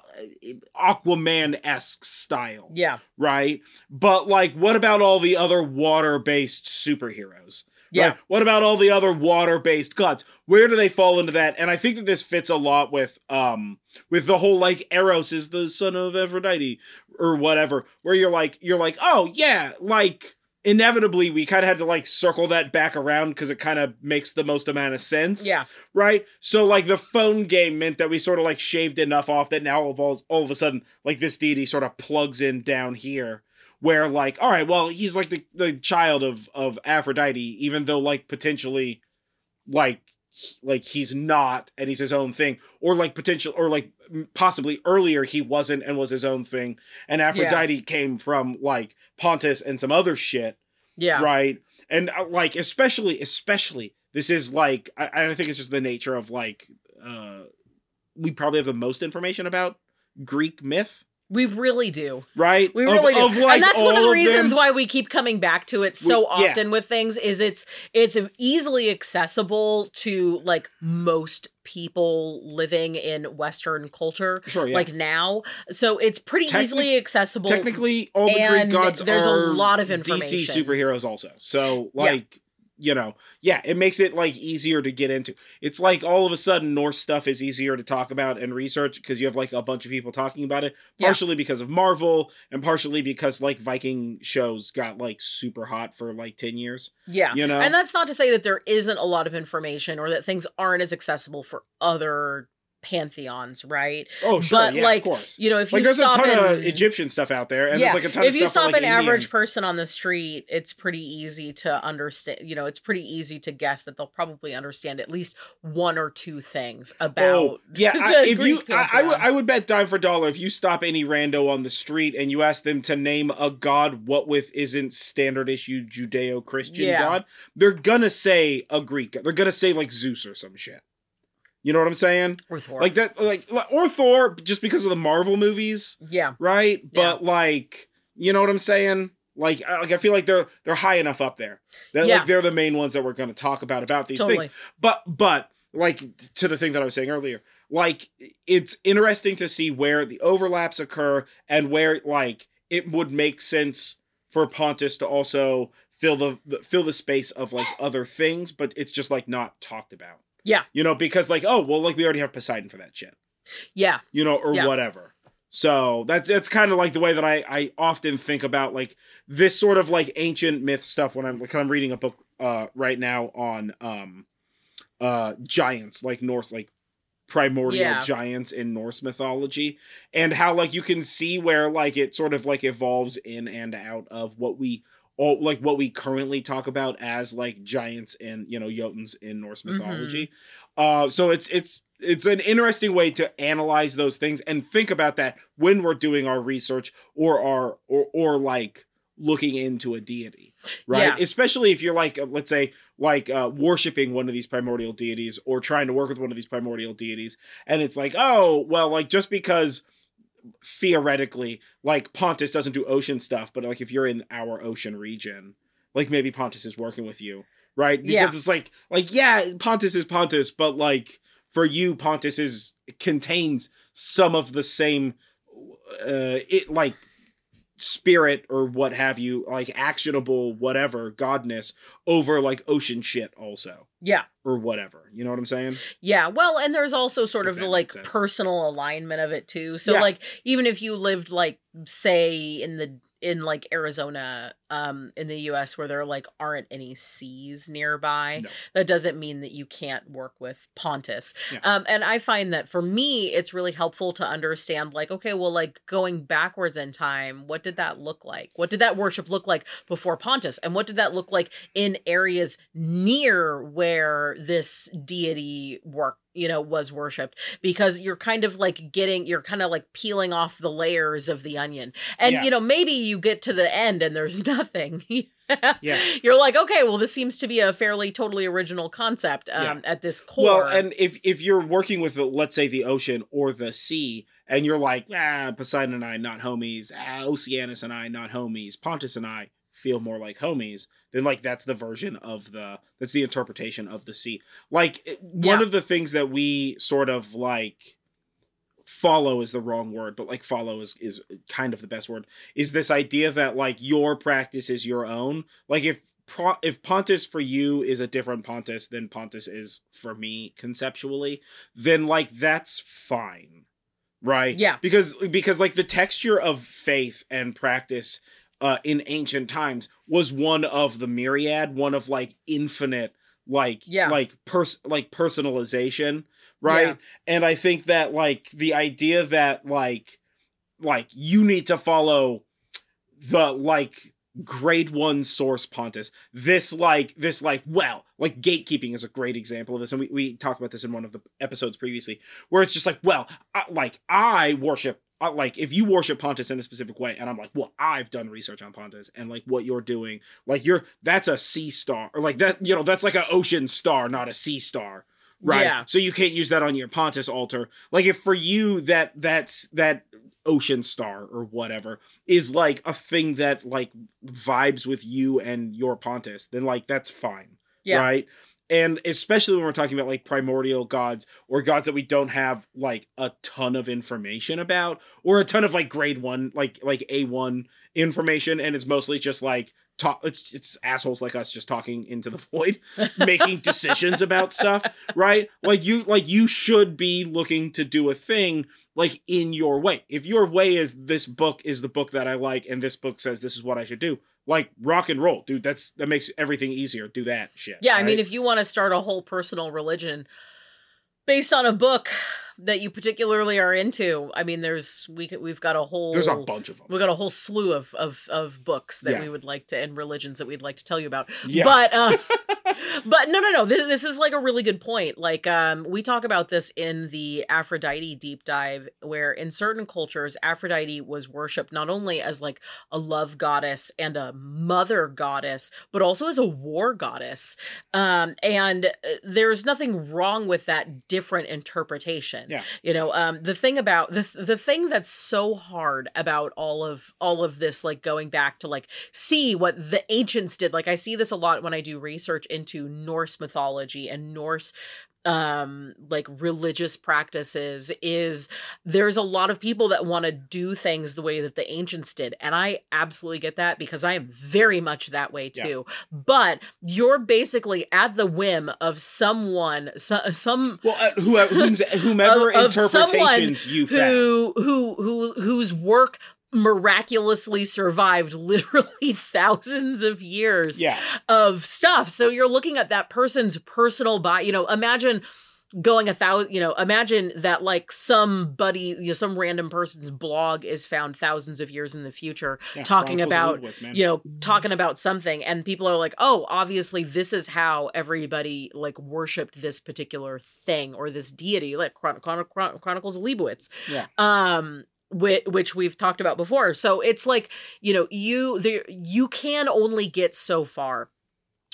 Aquaman esque style, yeah, right? But like, what about all the other water based superheroes? Yeah. Right? What about all the other water-based gods? Where do they fall into that? And I think that this fits a lot with um with the whole like Eros is the son of Aphrodite or whatever, where you're like you're like, "Oh, yeah, like inevitably we kind of had to like circle that back around because it kind of makes the most amount of sense." Yeah. Right? So like the phone game meant that we sort of like shaved enough off that now all, all of a sudden like this deity sort of plugs in down here where like all right well he's like the, the child of of aphrodite even though like potentially like like he's not and he's his own thing or like potential or like possibly earlier he wasn't and was his own thing and aphrodite came from like pontus and some other shit yeah. right and uh, like especially especially this is like I, I think it's just the nature of like uh we probably have the most information about greek myth We really do. right We Of- really do. of, like, and that's one of the reasons why we keep coming back to it so We- yeah. often with things is it's it's easily accessible to like most people living in western culture Sure, yeah. like now. So it's pretty Technic- easily accessible. Technically, all the Greek gods there's a lot of DC superheroes also. So, Yeah. You know, yeah, it makes it like easier to get into. It's like all of a sudden Norse stuff is easier to talk about and research because you have like a bunch of people talking about it. Yeah. Partially because of Marvel and partially because like Viking shows got like super hot for like 10 years. Yeah. You know? And that's not to say that there isn't a lot of information or that things aren't as accessible for other pantheons, right? Oh, sure. but yeah, like, of course. you know, if Like you there's a stop ton of Egyptian stuff out there and yeah, there's like a ton if you stop like, an average person on the street, it's pretty easy to understand. You know, it's pretty easy to guess that they'll probably understand at least one or two things oh, about. Oh, yeah. [laughs] the I, if you, Greek I, I, would. I would bet dime for dollar if you stop any rando on the street and you ask them to name a god what with isn't standard issue Judeo Christian Yeah. god, they're gonna say a Greek. They're gonna say like Zeus or some shit. You know what I'm saying? or Thor. Like that, like or Thor, just because of the Marvel movies, yeah, right? Yeah. But like, you know what I'm saying? Like, I, like I feel like they're they're high enough up there. They're Yeah. like they're the main ones that we're going to talk about about these totally. things. But but like to the thing that I was saying earlier, like it's interesting to see where the overlaps occur and where like it would make sense for Pontus to also fill the the- fill the space of like other things, but it's just like not talked about. Yeah. You know, because like, oh well, like we already have Poseidon for that shit Yeah, you know, or Yeah. whatever. So that's that's kind of like the way that I I often think about like this sort of like ancient myth stuff when I'm like I'm reading a book uh right now on um uh giants like Norse like primordial Yeah. giants in Norse mythology and how like you can see where like it sort of like evolves in and out of what we all like what we currently talk about as like giants and you know jotuns in Norse Mhm. mythology. Uh so it's it's it's an interesting way to analyze those things and think about that when we're doing our research or our or or like looking into a deity right Yeah. especially if you're like uh, let's say like uh worshiping one of these primordial deities or trying to work with one of these primordial deities and it's like oh well like just because theoretically like pontus doesn't do ocean stuff but like if you're in our ocean region like maybe pontus is working with you right because Yeah. it's like like yeah pontus is pontus but like for you pontus is contains some of the same uh it like spirit or what have you like actionable whatever godness over like ocean shit also yeah. or whatever you know what i'm saying Yeah, well, and there's also sort If of the like personal alignment of it too. So Yeah. like even if you lived like say in the in like Arizona um in the US where there like aren't any seas nearby, No. that doesn't mean that you can't work with Pontus. Yeah. Um and I find that for me it's really helpful to understand like okay, well like going backwards in time, what did that look like? What did that worship look like before Pontus? And what did that look like in areas near where this deity work you know was worshipped because you're kind of like getting you're kind of like peeling off the layers of the onion and Yeah. you know maybe you get to the end and there's [laughs] nothing [laughs] Yeah. [laughs] you're like okay well this seems to be a fairly totally original concept um at this core Well, and if if you're working with, the, let's say, the ocean or the sea, and you're like, ah, Poseidon and I not homies, ah, Oceanus and I not homies, Pontus and I feel more like homies, then like that's the version of the that's the interpretation of the sea. Like one Yeah. of the things that we sort of like follow is the wrong word, but like follow is is kind of the best word. Is this idea that like your practice is your own? Like if Pro- if Pontus for you is a different Pontus than Pontus is for me conceptually, then like that's fine. Right? Yeah. Because because like the texture of faith and practice uh in ancient times was one of the myriad, one of like infinite like Yeah. like pers like personalization, right? Yeah. And I think that like the idea that like like you need to follow the like grade one source pontus this like this like well like gatekeeping is a great example of this and we, we talked about this in one of the episodes previously where it's just like well I, like i worship uh, like if you worship pontus in a specific way and i'm like well i've done research on pontus and like what you're doing like you're that's a sea star or like that you know that's like an ocean star not a sea star right Yeah. so you can't use that on your pontus altar like if for you that that's that ocean star or whatever is like a thing that like vibes with you and your pontus then like that's fine Yeah. right and especially when we're talking about like primordial gods or gods that we don't have like a ton of information about or a ton of like grade one like like a1 information. And it's mostly just like talk it's it's assholes like us just talking into the void [laughs] making decisions about stuff right? Like you like you should be looking to do a thing like in your way. If your way is this book is the book that i like and this book says this is what i should do like rock and roll dude that's that makes everything easier do that shit Yeah, I mean, if you want to start a whole personal religion based on a book that you particularly are into, I mean, there's we could- we've got a whole there's a bunch of them We've got a whole slew of of, of books that Yeah. we would like to and religions that we'd like to tell you about. Yeah. But uh, [laughs] but no no no this, this is like a really good point. Like um we talk about this in the Aphrodite deep dive where in certain cultures Aphrodite was worshipped not only as like a love goddess and a mother goddess but also as a war goddess. Um and uh, there's nothing wrong with that different interpretation Yeah. you know um the thing about the the thing that's so hard about all of all of this like going back to like see what the ancients did like i see this a lot when i do research into norse mythology and norse um like religious practices is there's a lot of people that want to do things the way that the ancients did and i absolutely get that because i am very much that way Yeah. too but you're basically at the whim of someone so, some well uh, who, [laughs] whom's, whomever Of- of someone interpretations you found who who who whose work miraculously survived literally [laughs] thousands of years yeah. of stuff. So you're looking at that person's personal body you know imagine going a thousand you know imagine that like somebody you know some random person's blog is found thousands of years in the future Yeah, talking about you know talking about something and people are like oh obviously this is how everybody like worshipped this particular thing or this deity like Chron- Chron- Chron- chronicles of leibowitz. Yeah. um which, we've talked about before. So it's like you know you there you can only get so far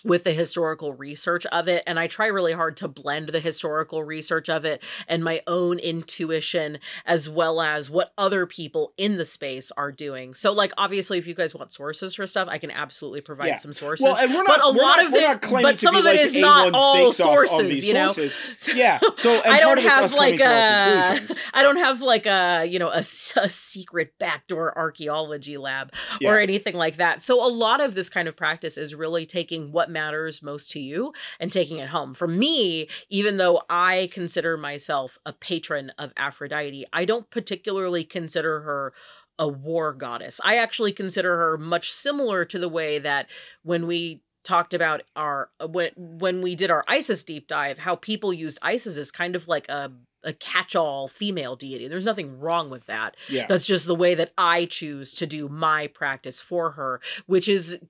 with the historical research of it and i try really hard to blend the historical research of it and my own intuition as well as what other people in the space are doing so like obviously if you guys want sources for stuff i can absolutely provide Yeah. some sources Well, and we're not, but a we're lot not- of it but some of like is not A1 all sources these you know sources. [laughs] Yeah. So I don't have like to our a, uh, don't have like a you know a, a secret backdoor archaeology lab or anything like that. So a lot of this kind of practice is really taking what matters most to you and taking it home. For me, even though I consider myself a patron of Aphrodite, I don't particularly consider her a war goddess. I actually consider her much similar to the way that when we talked about our uh, when when we did our Isis deep dive, how people used Isis as kind of like a a catch-all female deity. There's nothing wrong with that. Yeah. That's just the way that I choose to do my practice for her, which is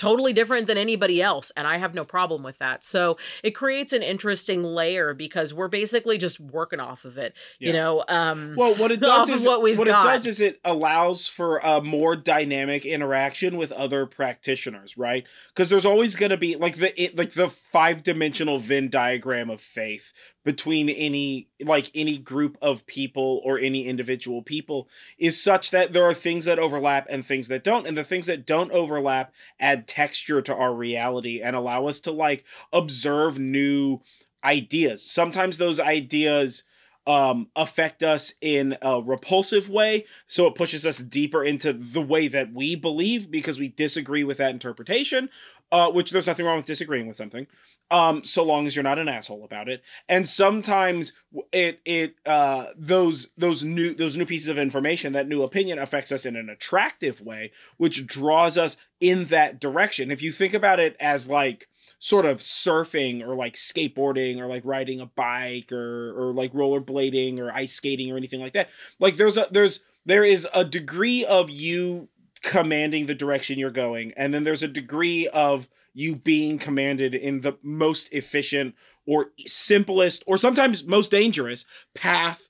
totally different than anybody else and I have no problem with that. So it creates an interesting layer because we're basically just working off of it, you know. Um Well, what it [laughs] does is what we've it does is it allows for a more dynamic interaction with other practitioners, right? Because there's always going to be like the it, like the five dimensional Venn diagram of faith between any like any group of people or any individual people is such that there are things that overlap and things that don't, and the things that don't overlap add texture to our reality and allow us to like observe new ideas. Sometimes those ideas um affect us in a repulsive way so it pushes us deeper into the way that we believe because we disagree with that interpretation uh which there's nothing wrong with disagreeing with something um so long as you're not an asshole about it. And sometimes it it uh those those new those new pieces of information that new opinion affects us in an attractive way which draws us in that direction. If you think about it as like sort of surfing or like skateboarding or like riding a bike or or like rollerblading or ice skating or anything like that like there's a there's there is a degree of you commanding the direction you're going and then there's a degree of you being commanded in the most efficient or simplest or sometimes most dangerous path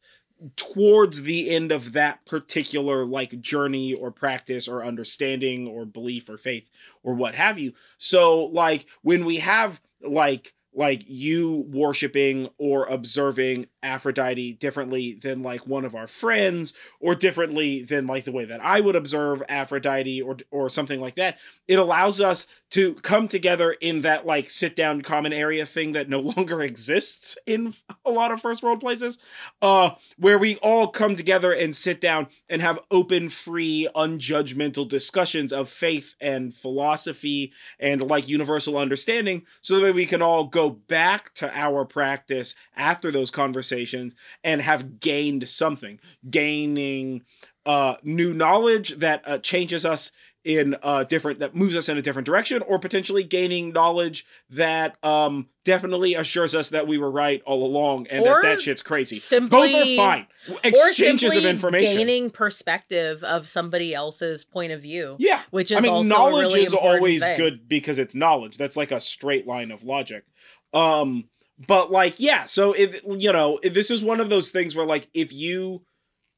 towards the end of that particular like journey or practice or understanding or belief or faith or what have you. So like when we have like like you worshiping or observing Aphrodite differently than like one of our friends or differently than like the way that I would observe Aphrodite or or something like that. It allows us to come together in that like sit down common area thing that no [laughs] longer exists in a lot of first world places. Uh where we all come together and sit down and have open, free, unjudgmental discussions of faith and philosophy and like universal understanding so that we can all go back to our practice after those conversations and have gained something, gaining uh, new knowledge that uh, changes us in uh different that moves us in a different direction or potentially gaining knowledge that um definitely assures us that we were right all along and Or that that shit's crazy simply- both are fine exchanges of information gaining perspective of somebody else's point of view. yeah Which is I mean, also knowledge really is always thing. good because it's knowledge. That's like a straight line of logic. Um, but like, yeah. So if you know, if this is one of those things where like, if you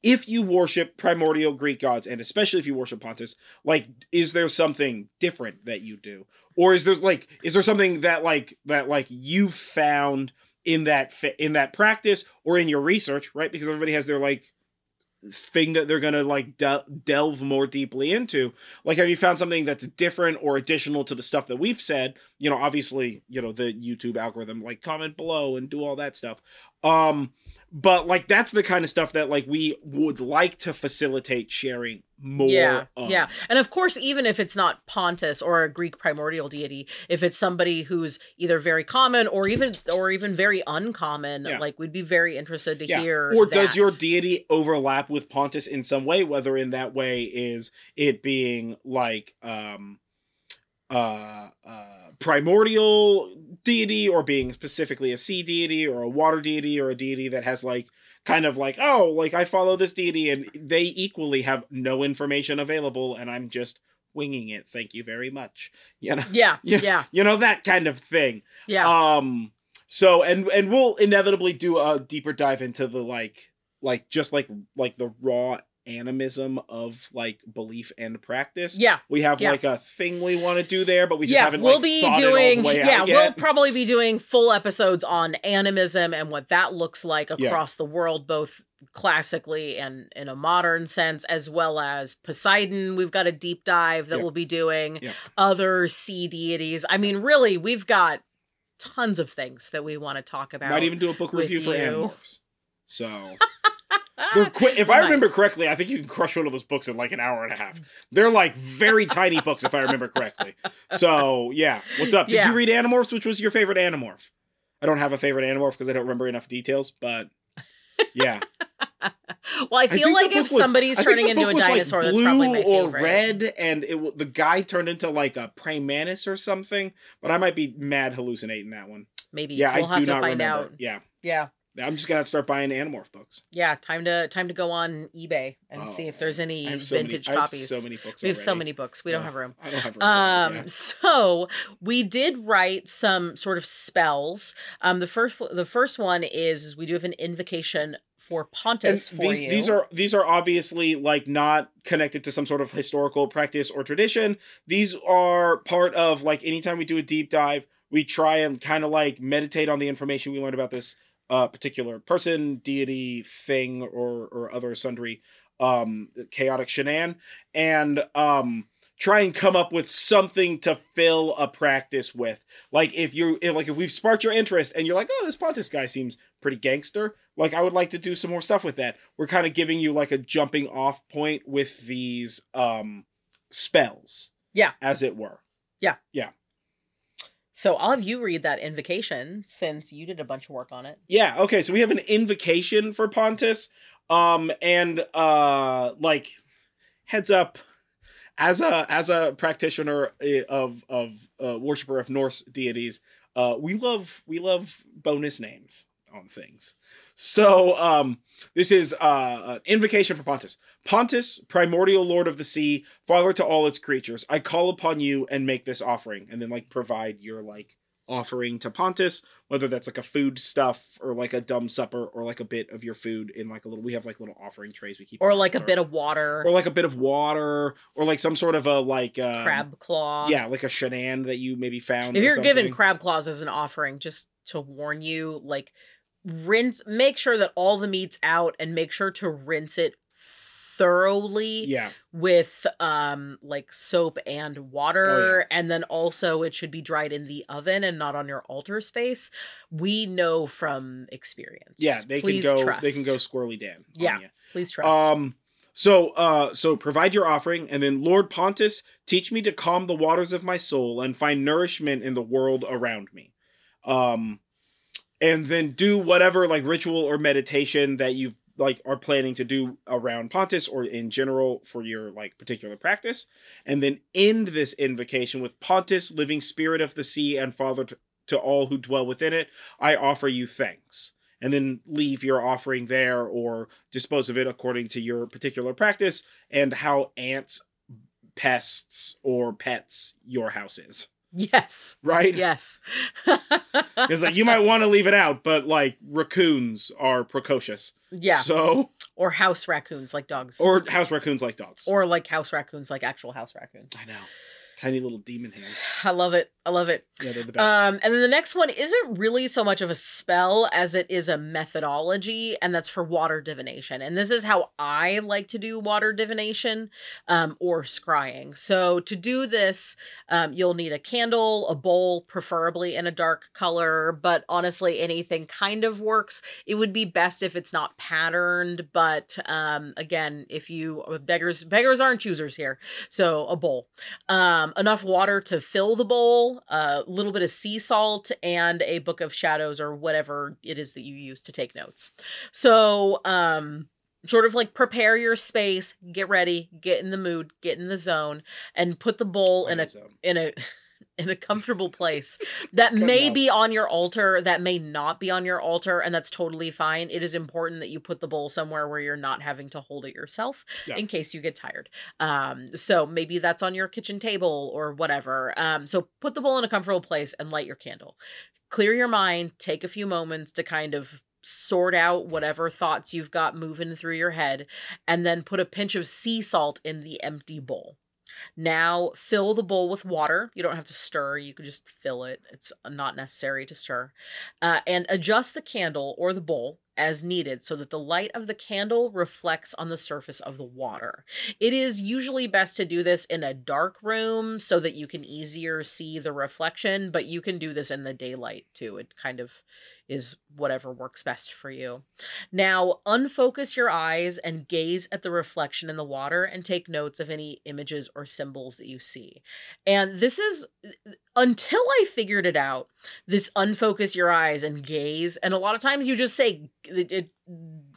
if you worship primordial Greek gods, and especially if you worship Pontus, like, is there something different that you do, or is there like, is there something that like that like you found in that in that practice or in your research, right? Because everybody has their like thing that they're gonna like de- delve more deeply into. Like have you found something that's different or additional to the stuff that we've said? You know obviously you know the youtube algorithm like comment below and do all that stuff. Um but like that's the kind of stuff that like we would like to facilitate sharing more yeah, of. yeah, and of course, even if it's not Pontus or a Greek primordial deity, if it's somebody who's either very common or even or even very uncommon, Yeah. like we'd be very interested to Yeah. hear. Or does your deity overlap with Pontus in some way? Whether in that way is it being like um uh uh primordial deity or being specifically a sea deity or a water deity or a deity that has like kind of like oh like I follow this deity and they equally have no information available and I'm just winging it. Thank you very much. You know Yeah, [laughs] Yeah. yeah, you know that kind of thing. yeah. Um so and and we'll inevitably do a deeper dive into the like like just like like the raw animism of like belief and practice. yeah. We have Yeah. like a thing we want to do there, but we just yeah, haven't we'll like, be thought it all the doing. Yeah, we'll probably be doing full episodes on animism and what that looks like Yeah. across the world, both classically and in a modern sense, as well as Poseidon. We've got a deep dive that Yeah. we'll be doing. Yeah. Other sea deities. I mean, really, we've got tons of things that we want to talk about. Might even do a book review for you. Animorphs. So [laughs] Ah, they're quick. If I remember correctly, I think you can crush one of those books in like an hour and a half. They're like very tiny [laughs] books, if I remember correctly. So yeah, what's up? Did Yeah. you read Animorphs? Which was your favorite Animorph? I don't have a favorite Animorph because I don't remember enough details, but yeah. [laughs] well, I I feel think like if was- somebody's turning into a was, like, dinosaur, that's probably my favorite. or red, and it the guy turned into like a praying mantis or something. But I might be mad hallucinating that one. Maybe. Yeah, we'll I have do to not find remember. out. Yeah, Yeah. I'm just gonna have to start buying Animorph books. Yeah, time to time to go on eBay and Oh, see if there's any so vintage many, copies. so many books. we have so many books. We don't have room. I don't have room. Um, yeah. [laughs] so we did write some sort of spells. Um, the first the first one is, is we do have an invocation for And Pontus for these you. these are these are obviously like not connected to some sort of historical practice or tradition. These are part of like anytime we do a deep dive, we try and kind of like meditate on the information we learned about this uh, particular person, deity, thing, or or other sundry um, chaotic shenan, and um, try and come up with something to fill a practice with. Like if you if, like if we've sparked your interest and you're like, oh, this Pontus guy seems pretty gangster. Like I would like to do some more stuff with that. We're kind of giving you like a jumping off point with these um spells. Yeah. As it were. So I'll have you read that invocation since you did a bunch of work on it. Yeah, okay, so we have an invocation for Pontus. Um and uh like heads up as a as a practitioner eh, of of uh, worshiper of Norse deities, uh we love we love bonus names on things. So um this is uh an invocation for Pontus. Pontus, primordial lord of the sea, father to all its creatures, I call upon you and make this offering and then like provide your like offering to Pontus, whether that's like a food stuff or like a dumb supper or like a bit of your food in like a little we have like little offering trays we keep or like a bit of water, or like a bit of water or like some sort of a like um, crab claw. yeah like a shenan that you maybe found If you're given crab claws as an offering, just to warn you, like rinse, make sure that all the meat's out, and make sure to rinse it thoroughly yeah with um like soap and Oh, water and then also it should be dried in the oven and not on your altar space we know from experience yeah they please can go trust. they can go squirrely dan on Yeah. ya. please trust Um so uh so provide your offering and then Lord Pontus teach me to calm the waters of my soul and find nourishment in the world around me. Um and then do whatever like ritual or meditation that you like are planning to do around Pontus or in general for your like particular practice and then end this invocation with Pontus living spirit of the sea and father to, to all who dwell within it I offer you thanks and then leave your offering there or dispose of it according to your particular practice and how ants, pests, or pets your house is. Yes Right? yes [laughs] Because like you might want to leave it out, but like raccoons are precocious. yeah So or house raccoons like dogs or house raccoons like dogs. or like house raccoons like actual house raccoons I know. Tiny little demon hands. i love it i love it Yeah, they're the best. Um, and then the next one isn't really so much of a spell as it is a methodology, and that's for water divination. And this is how I like to do water divination um, or scrying. So to do this, um, you'll need a candle, a bowl, preferably in a dark color, but honestly, anything kind of works. It would be best if it's not patterned, but um, again, if you beggars beggars aren't choosers here, so a bowl, um, enough water to fill the bowl, a little bit of sea salt, and a book of shadows or whatever it is that you use to take notes. So, um, sort of like prepare your space, get ready, get in the mood, get in the zone, and put the bowl in a So, in a in a comfortable place [laughs] that Good may enough. be on your altar that may not be on your altar and that's totally fine. It is important that you put the bowl somewhere where you're not having to hold it yourself Yeah. in case you get tired. Um so maybe that's on your kitchen table or whatever. Um so put the bowl in a comfortable place and light your candle. Clear your mind take a few moments to kind of sort out whatever thoughts you've got moving through your head and then put a pinch of sea salt in the empty bowl now fill the bowl with water. You don't have to stir, you can just fill it. It's not necessary to stir. Uh, and adjust the candle or the bowl as needed so that the light of the candle reflects on the surface of the water. It is usually best to do this in a dark room so that you can easier see the reflection, but you can do this in the daylight too. It kind of is whatever works best for you. Now, unfocus your eyes and gaze at the reflection in the water and take notes of any images or symbols that you see. And this is until I figured it out, this unfocus your eyes and gaze. And a lot of times you just say, it,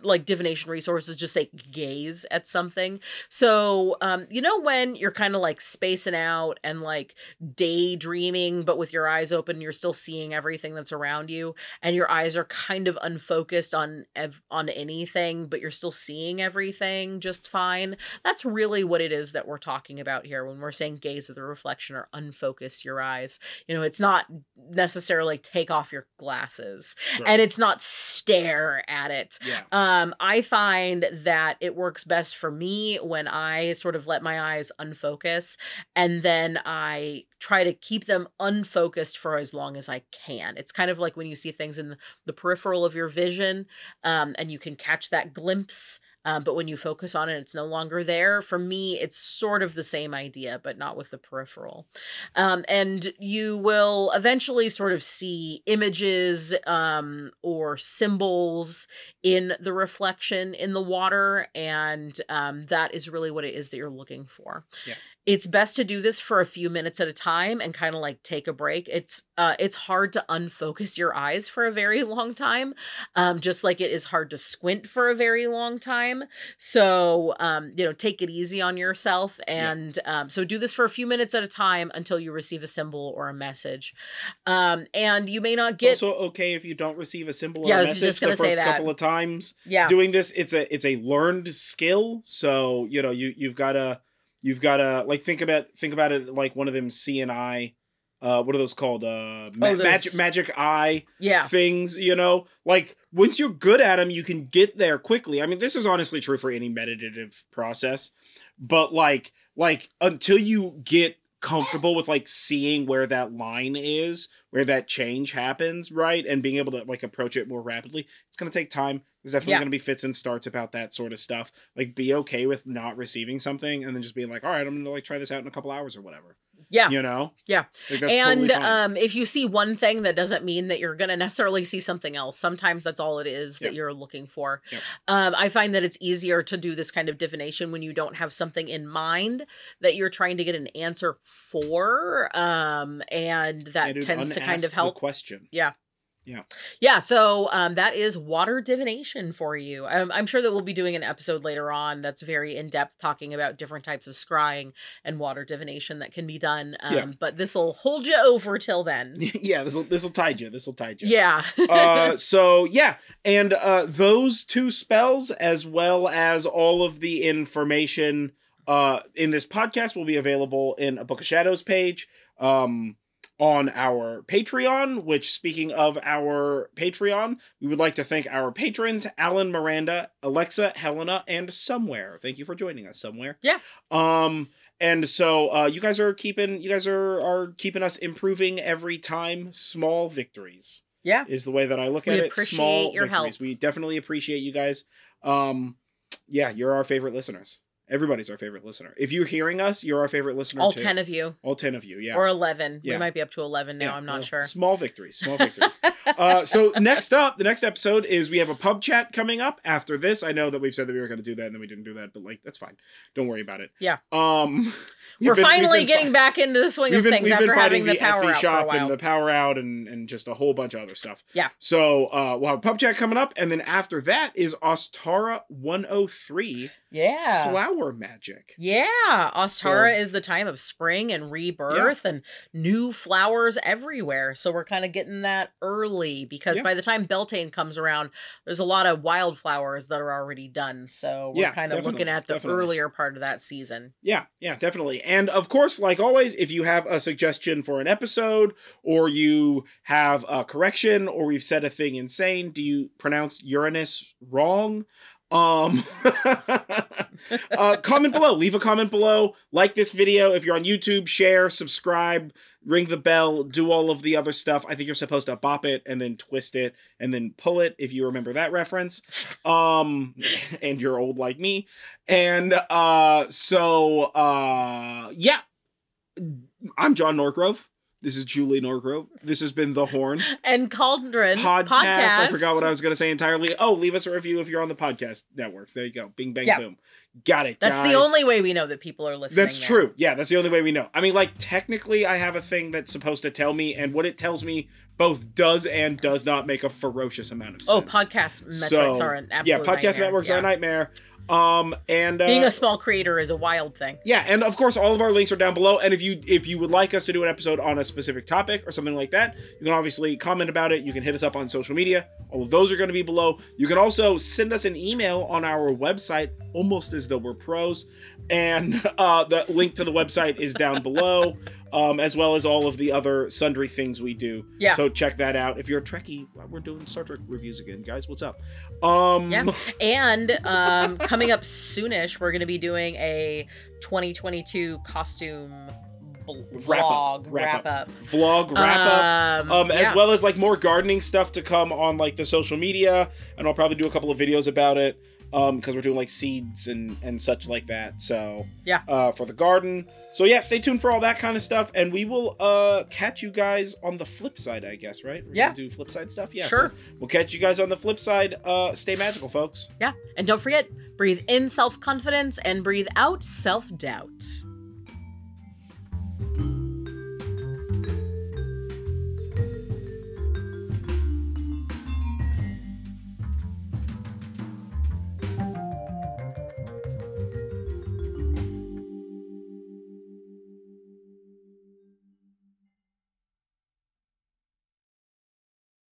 like divination resources just say gaze at something. So, um, you know, when you're kind of like spacing out and like daydreaming, but with your eyes open, you're still seeing everything that's around you, and your eyes are kind of unfocused on ev- on anything, but you're still seeing everything just fine. That's really what it is that we're talking about here when we're saying gaze at the reflection or unfocus your eyes. You know, it's not necessarily take off your glasses and it's not stare at it. Yeah. Um, I find that it works best for me when I sort of let my eyes unfocus and then I try to keep them unfocused for as long as I can. It's kind of like when you see things in the peripheral of your vision um, and you can catch that glimpse. Um, but when you focus on it, it's no longer there. For me, it's sort of the same idea, but not with the peripheral. Um, and you will eventually sort of see images um, or symbols in the reflection in the water. And um, that is really what it is that you're looking for. Yeah. It's best to do this for a few minutes at a time and kind of like take a break. It's uh, it's hard to unfocus your eyes for a very [laughs] long time, um, just like it is hard to squint for a very long time. So um, you know, take it easy on yourself, and um, so do this for a few minutes at a time until you receive a symbol or a message. Um, and you may not get also okay if you don't receive a symbol Yeah, or a message the say first that. couple of times. yeah Doing this, it's a it's a learned skill. So you know you you've got to you've got to like think about think about it like one of them CNI uh, what are those called? Uh, ma- Oh, magic magic eye Yeah. things. You know, like once you're good at them, you can get there quickly. I mean, this is honestly true for any meditative process, but like like until you get comfortable with like seeing where that line is where that change happens right and being able to like approach it more rapidly it's going to take time there's definitely Yeah. going to be fits and starts about that sort of stuff like be okay with not receiving something and then just being like all right i'm going to like try this out in a couple hours or whatever Yeah. you know Yeah. Like, and totally um, if you see one thing, that doesn't mean that you're going to necessarily see something else. Sometimes that's all it is that Yep. you're looking for. Yep. Um, I find that it's easier to do this kind of divination when you don't have something in mind that you're trying to get an answer for, um, and that tends to kind of help. question Yeah, so um, that is water divination for you. Um, I'm sure that we'll be doing an episode later on that's very in depth, talking about different types of scrying and water divination that can be done. Um, Yeah. But this will hold you over till then. [laughs] yeah this will this will tide you this will tide you Yeah. uh, [laughs] so yeah, and uh, those two spells, as well as all of the information uh, in this podcast, will be available in a Book of Shadows page um, on our Patreon. Which, speaking of our Patreon, we would like to thank our patrons: Alan, Miranda, Alexa, Helena, and Somewhere. Thank you for joining us, Somewhere. Yeah. Um. And so uh, you guys are keeping you guys are are keeping us improving every time. Small victories yeah. is the way that I look We at it. appreciate Small your help. victories. We definitely appreciate you guys. Um, yeah, you're our favorite listeners. Everybody's our favorite listener. If you're hearing us, you're our favorite listener. All too. 10 of you. all ten of you. Yeah, Or 11. Yeah. We might be up to 11 now. Yeah, I'm not well, sure. Small victories. Small [laughs] victories. uh, so next up, the next episode is we have a pub chat coming up. After this, I know that we've said that we were going to do that and then we didn't do that, but like that's fine. Don't worry about it. Yeah. Um, [laughs] We're been- finally getting fi- back into the swing of things after having the the power Etsy out shop for a while. and the power out and and just a whole bunch of other stuff. Yeah. So uh, we'll have a pub chat coming up, and then after that is Ostara 103 yeah. Flower Magic. Yeah, Ostara So- is the time of spring and rebirth and new flowers everywhere. So we're kind of getting that early because Yeah. by the time Beltane comes around, there's a lot of wildflowers that are already done. So we're Yeah, kind of looking at the definitely. earlier part of that season. Yeah, yeah, definitely. And of course, like always, if you have a suggestion for an episode, or you have a correction, or we've said a thing insane, do you pronounce Uranus wrong? Um, [laughs] uh, comment below. Leave a comment below. Like this video if you're on YouTube. Share, subscribe, ring the bell, do all of the other stuff. I think you're supposed to bop it and then twist it and then pull it if you remember that reference. Um, [laughs] and you're old like me. And uh, so uh, yeah, I'm Jon Norgrove. This is Julie Norgrove. This has been the Horn And Cauldron podcast. podcast. I forgot what I was going to say entirely. Oh, leave us a review if you're on the podcast networks. There you go. Bing, bang, Yeah. boom. Got it. That's the only way we know that people are listening. That's now. true. Yeah, that's the only way we know. I mean, like technically, I have a thing that's supposed to tell me, and what it tells me both does and does not make a ferocious amount of oh, sense. Oh, podcast metrics are an absolute yeah. Podcast nightmare. networks are a nightmare. Um, and uh, Being a small creator is a wild thing. yeah, and of course, all of our links are down below. And if you if you would like us to do an episode on a specific topic or something like that, you can obviously comment about it. You can hit us up on social media. All of those are going to be below. You can also send us an email on our website, almost as though we're pros. And uh, the link to the website is down below, [laughs] um, as well as all of the other sundry things we do. Yeah. So check that out. If you're a Trekkie, we're doing Star Trek reviews again, guys. What's up? Um, Yeah. [laughs] And um, coming up soonish, we're going to be doing a 2022 costume bl- Wrap up, vlog wrap wrap up. vlog wrap up. Um, um, as well as like more gardening stuff to come on like the social media, and I'll probably do a couple of videos about it. Um, because we're doing like seeds and and such like that. So Yeah. uh, for the garden. So yeah, stay tuned for all that kind of stuff, and we will uh catch you guys on the flip side, I guess. Right? We're Yeah. do flip side stuff. Yeah. Sure. So we'll catch you guys on the flip side. Uh, stay magical, folks. Yeah. And don't forget, breathe in self confidence and breathe out self doubt.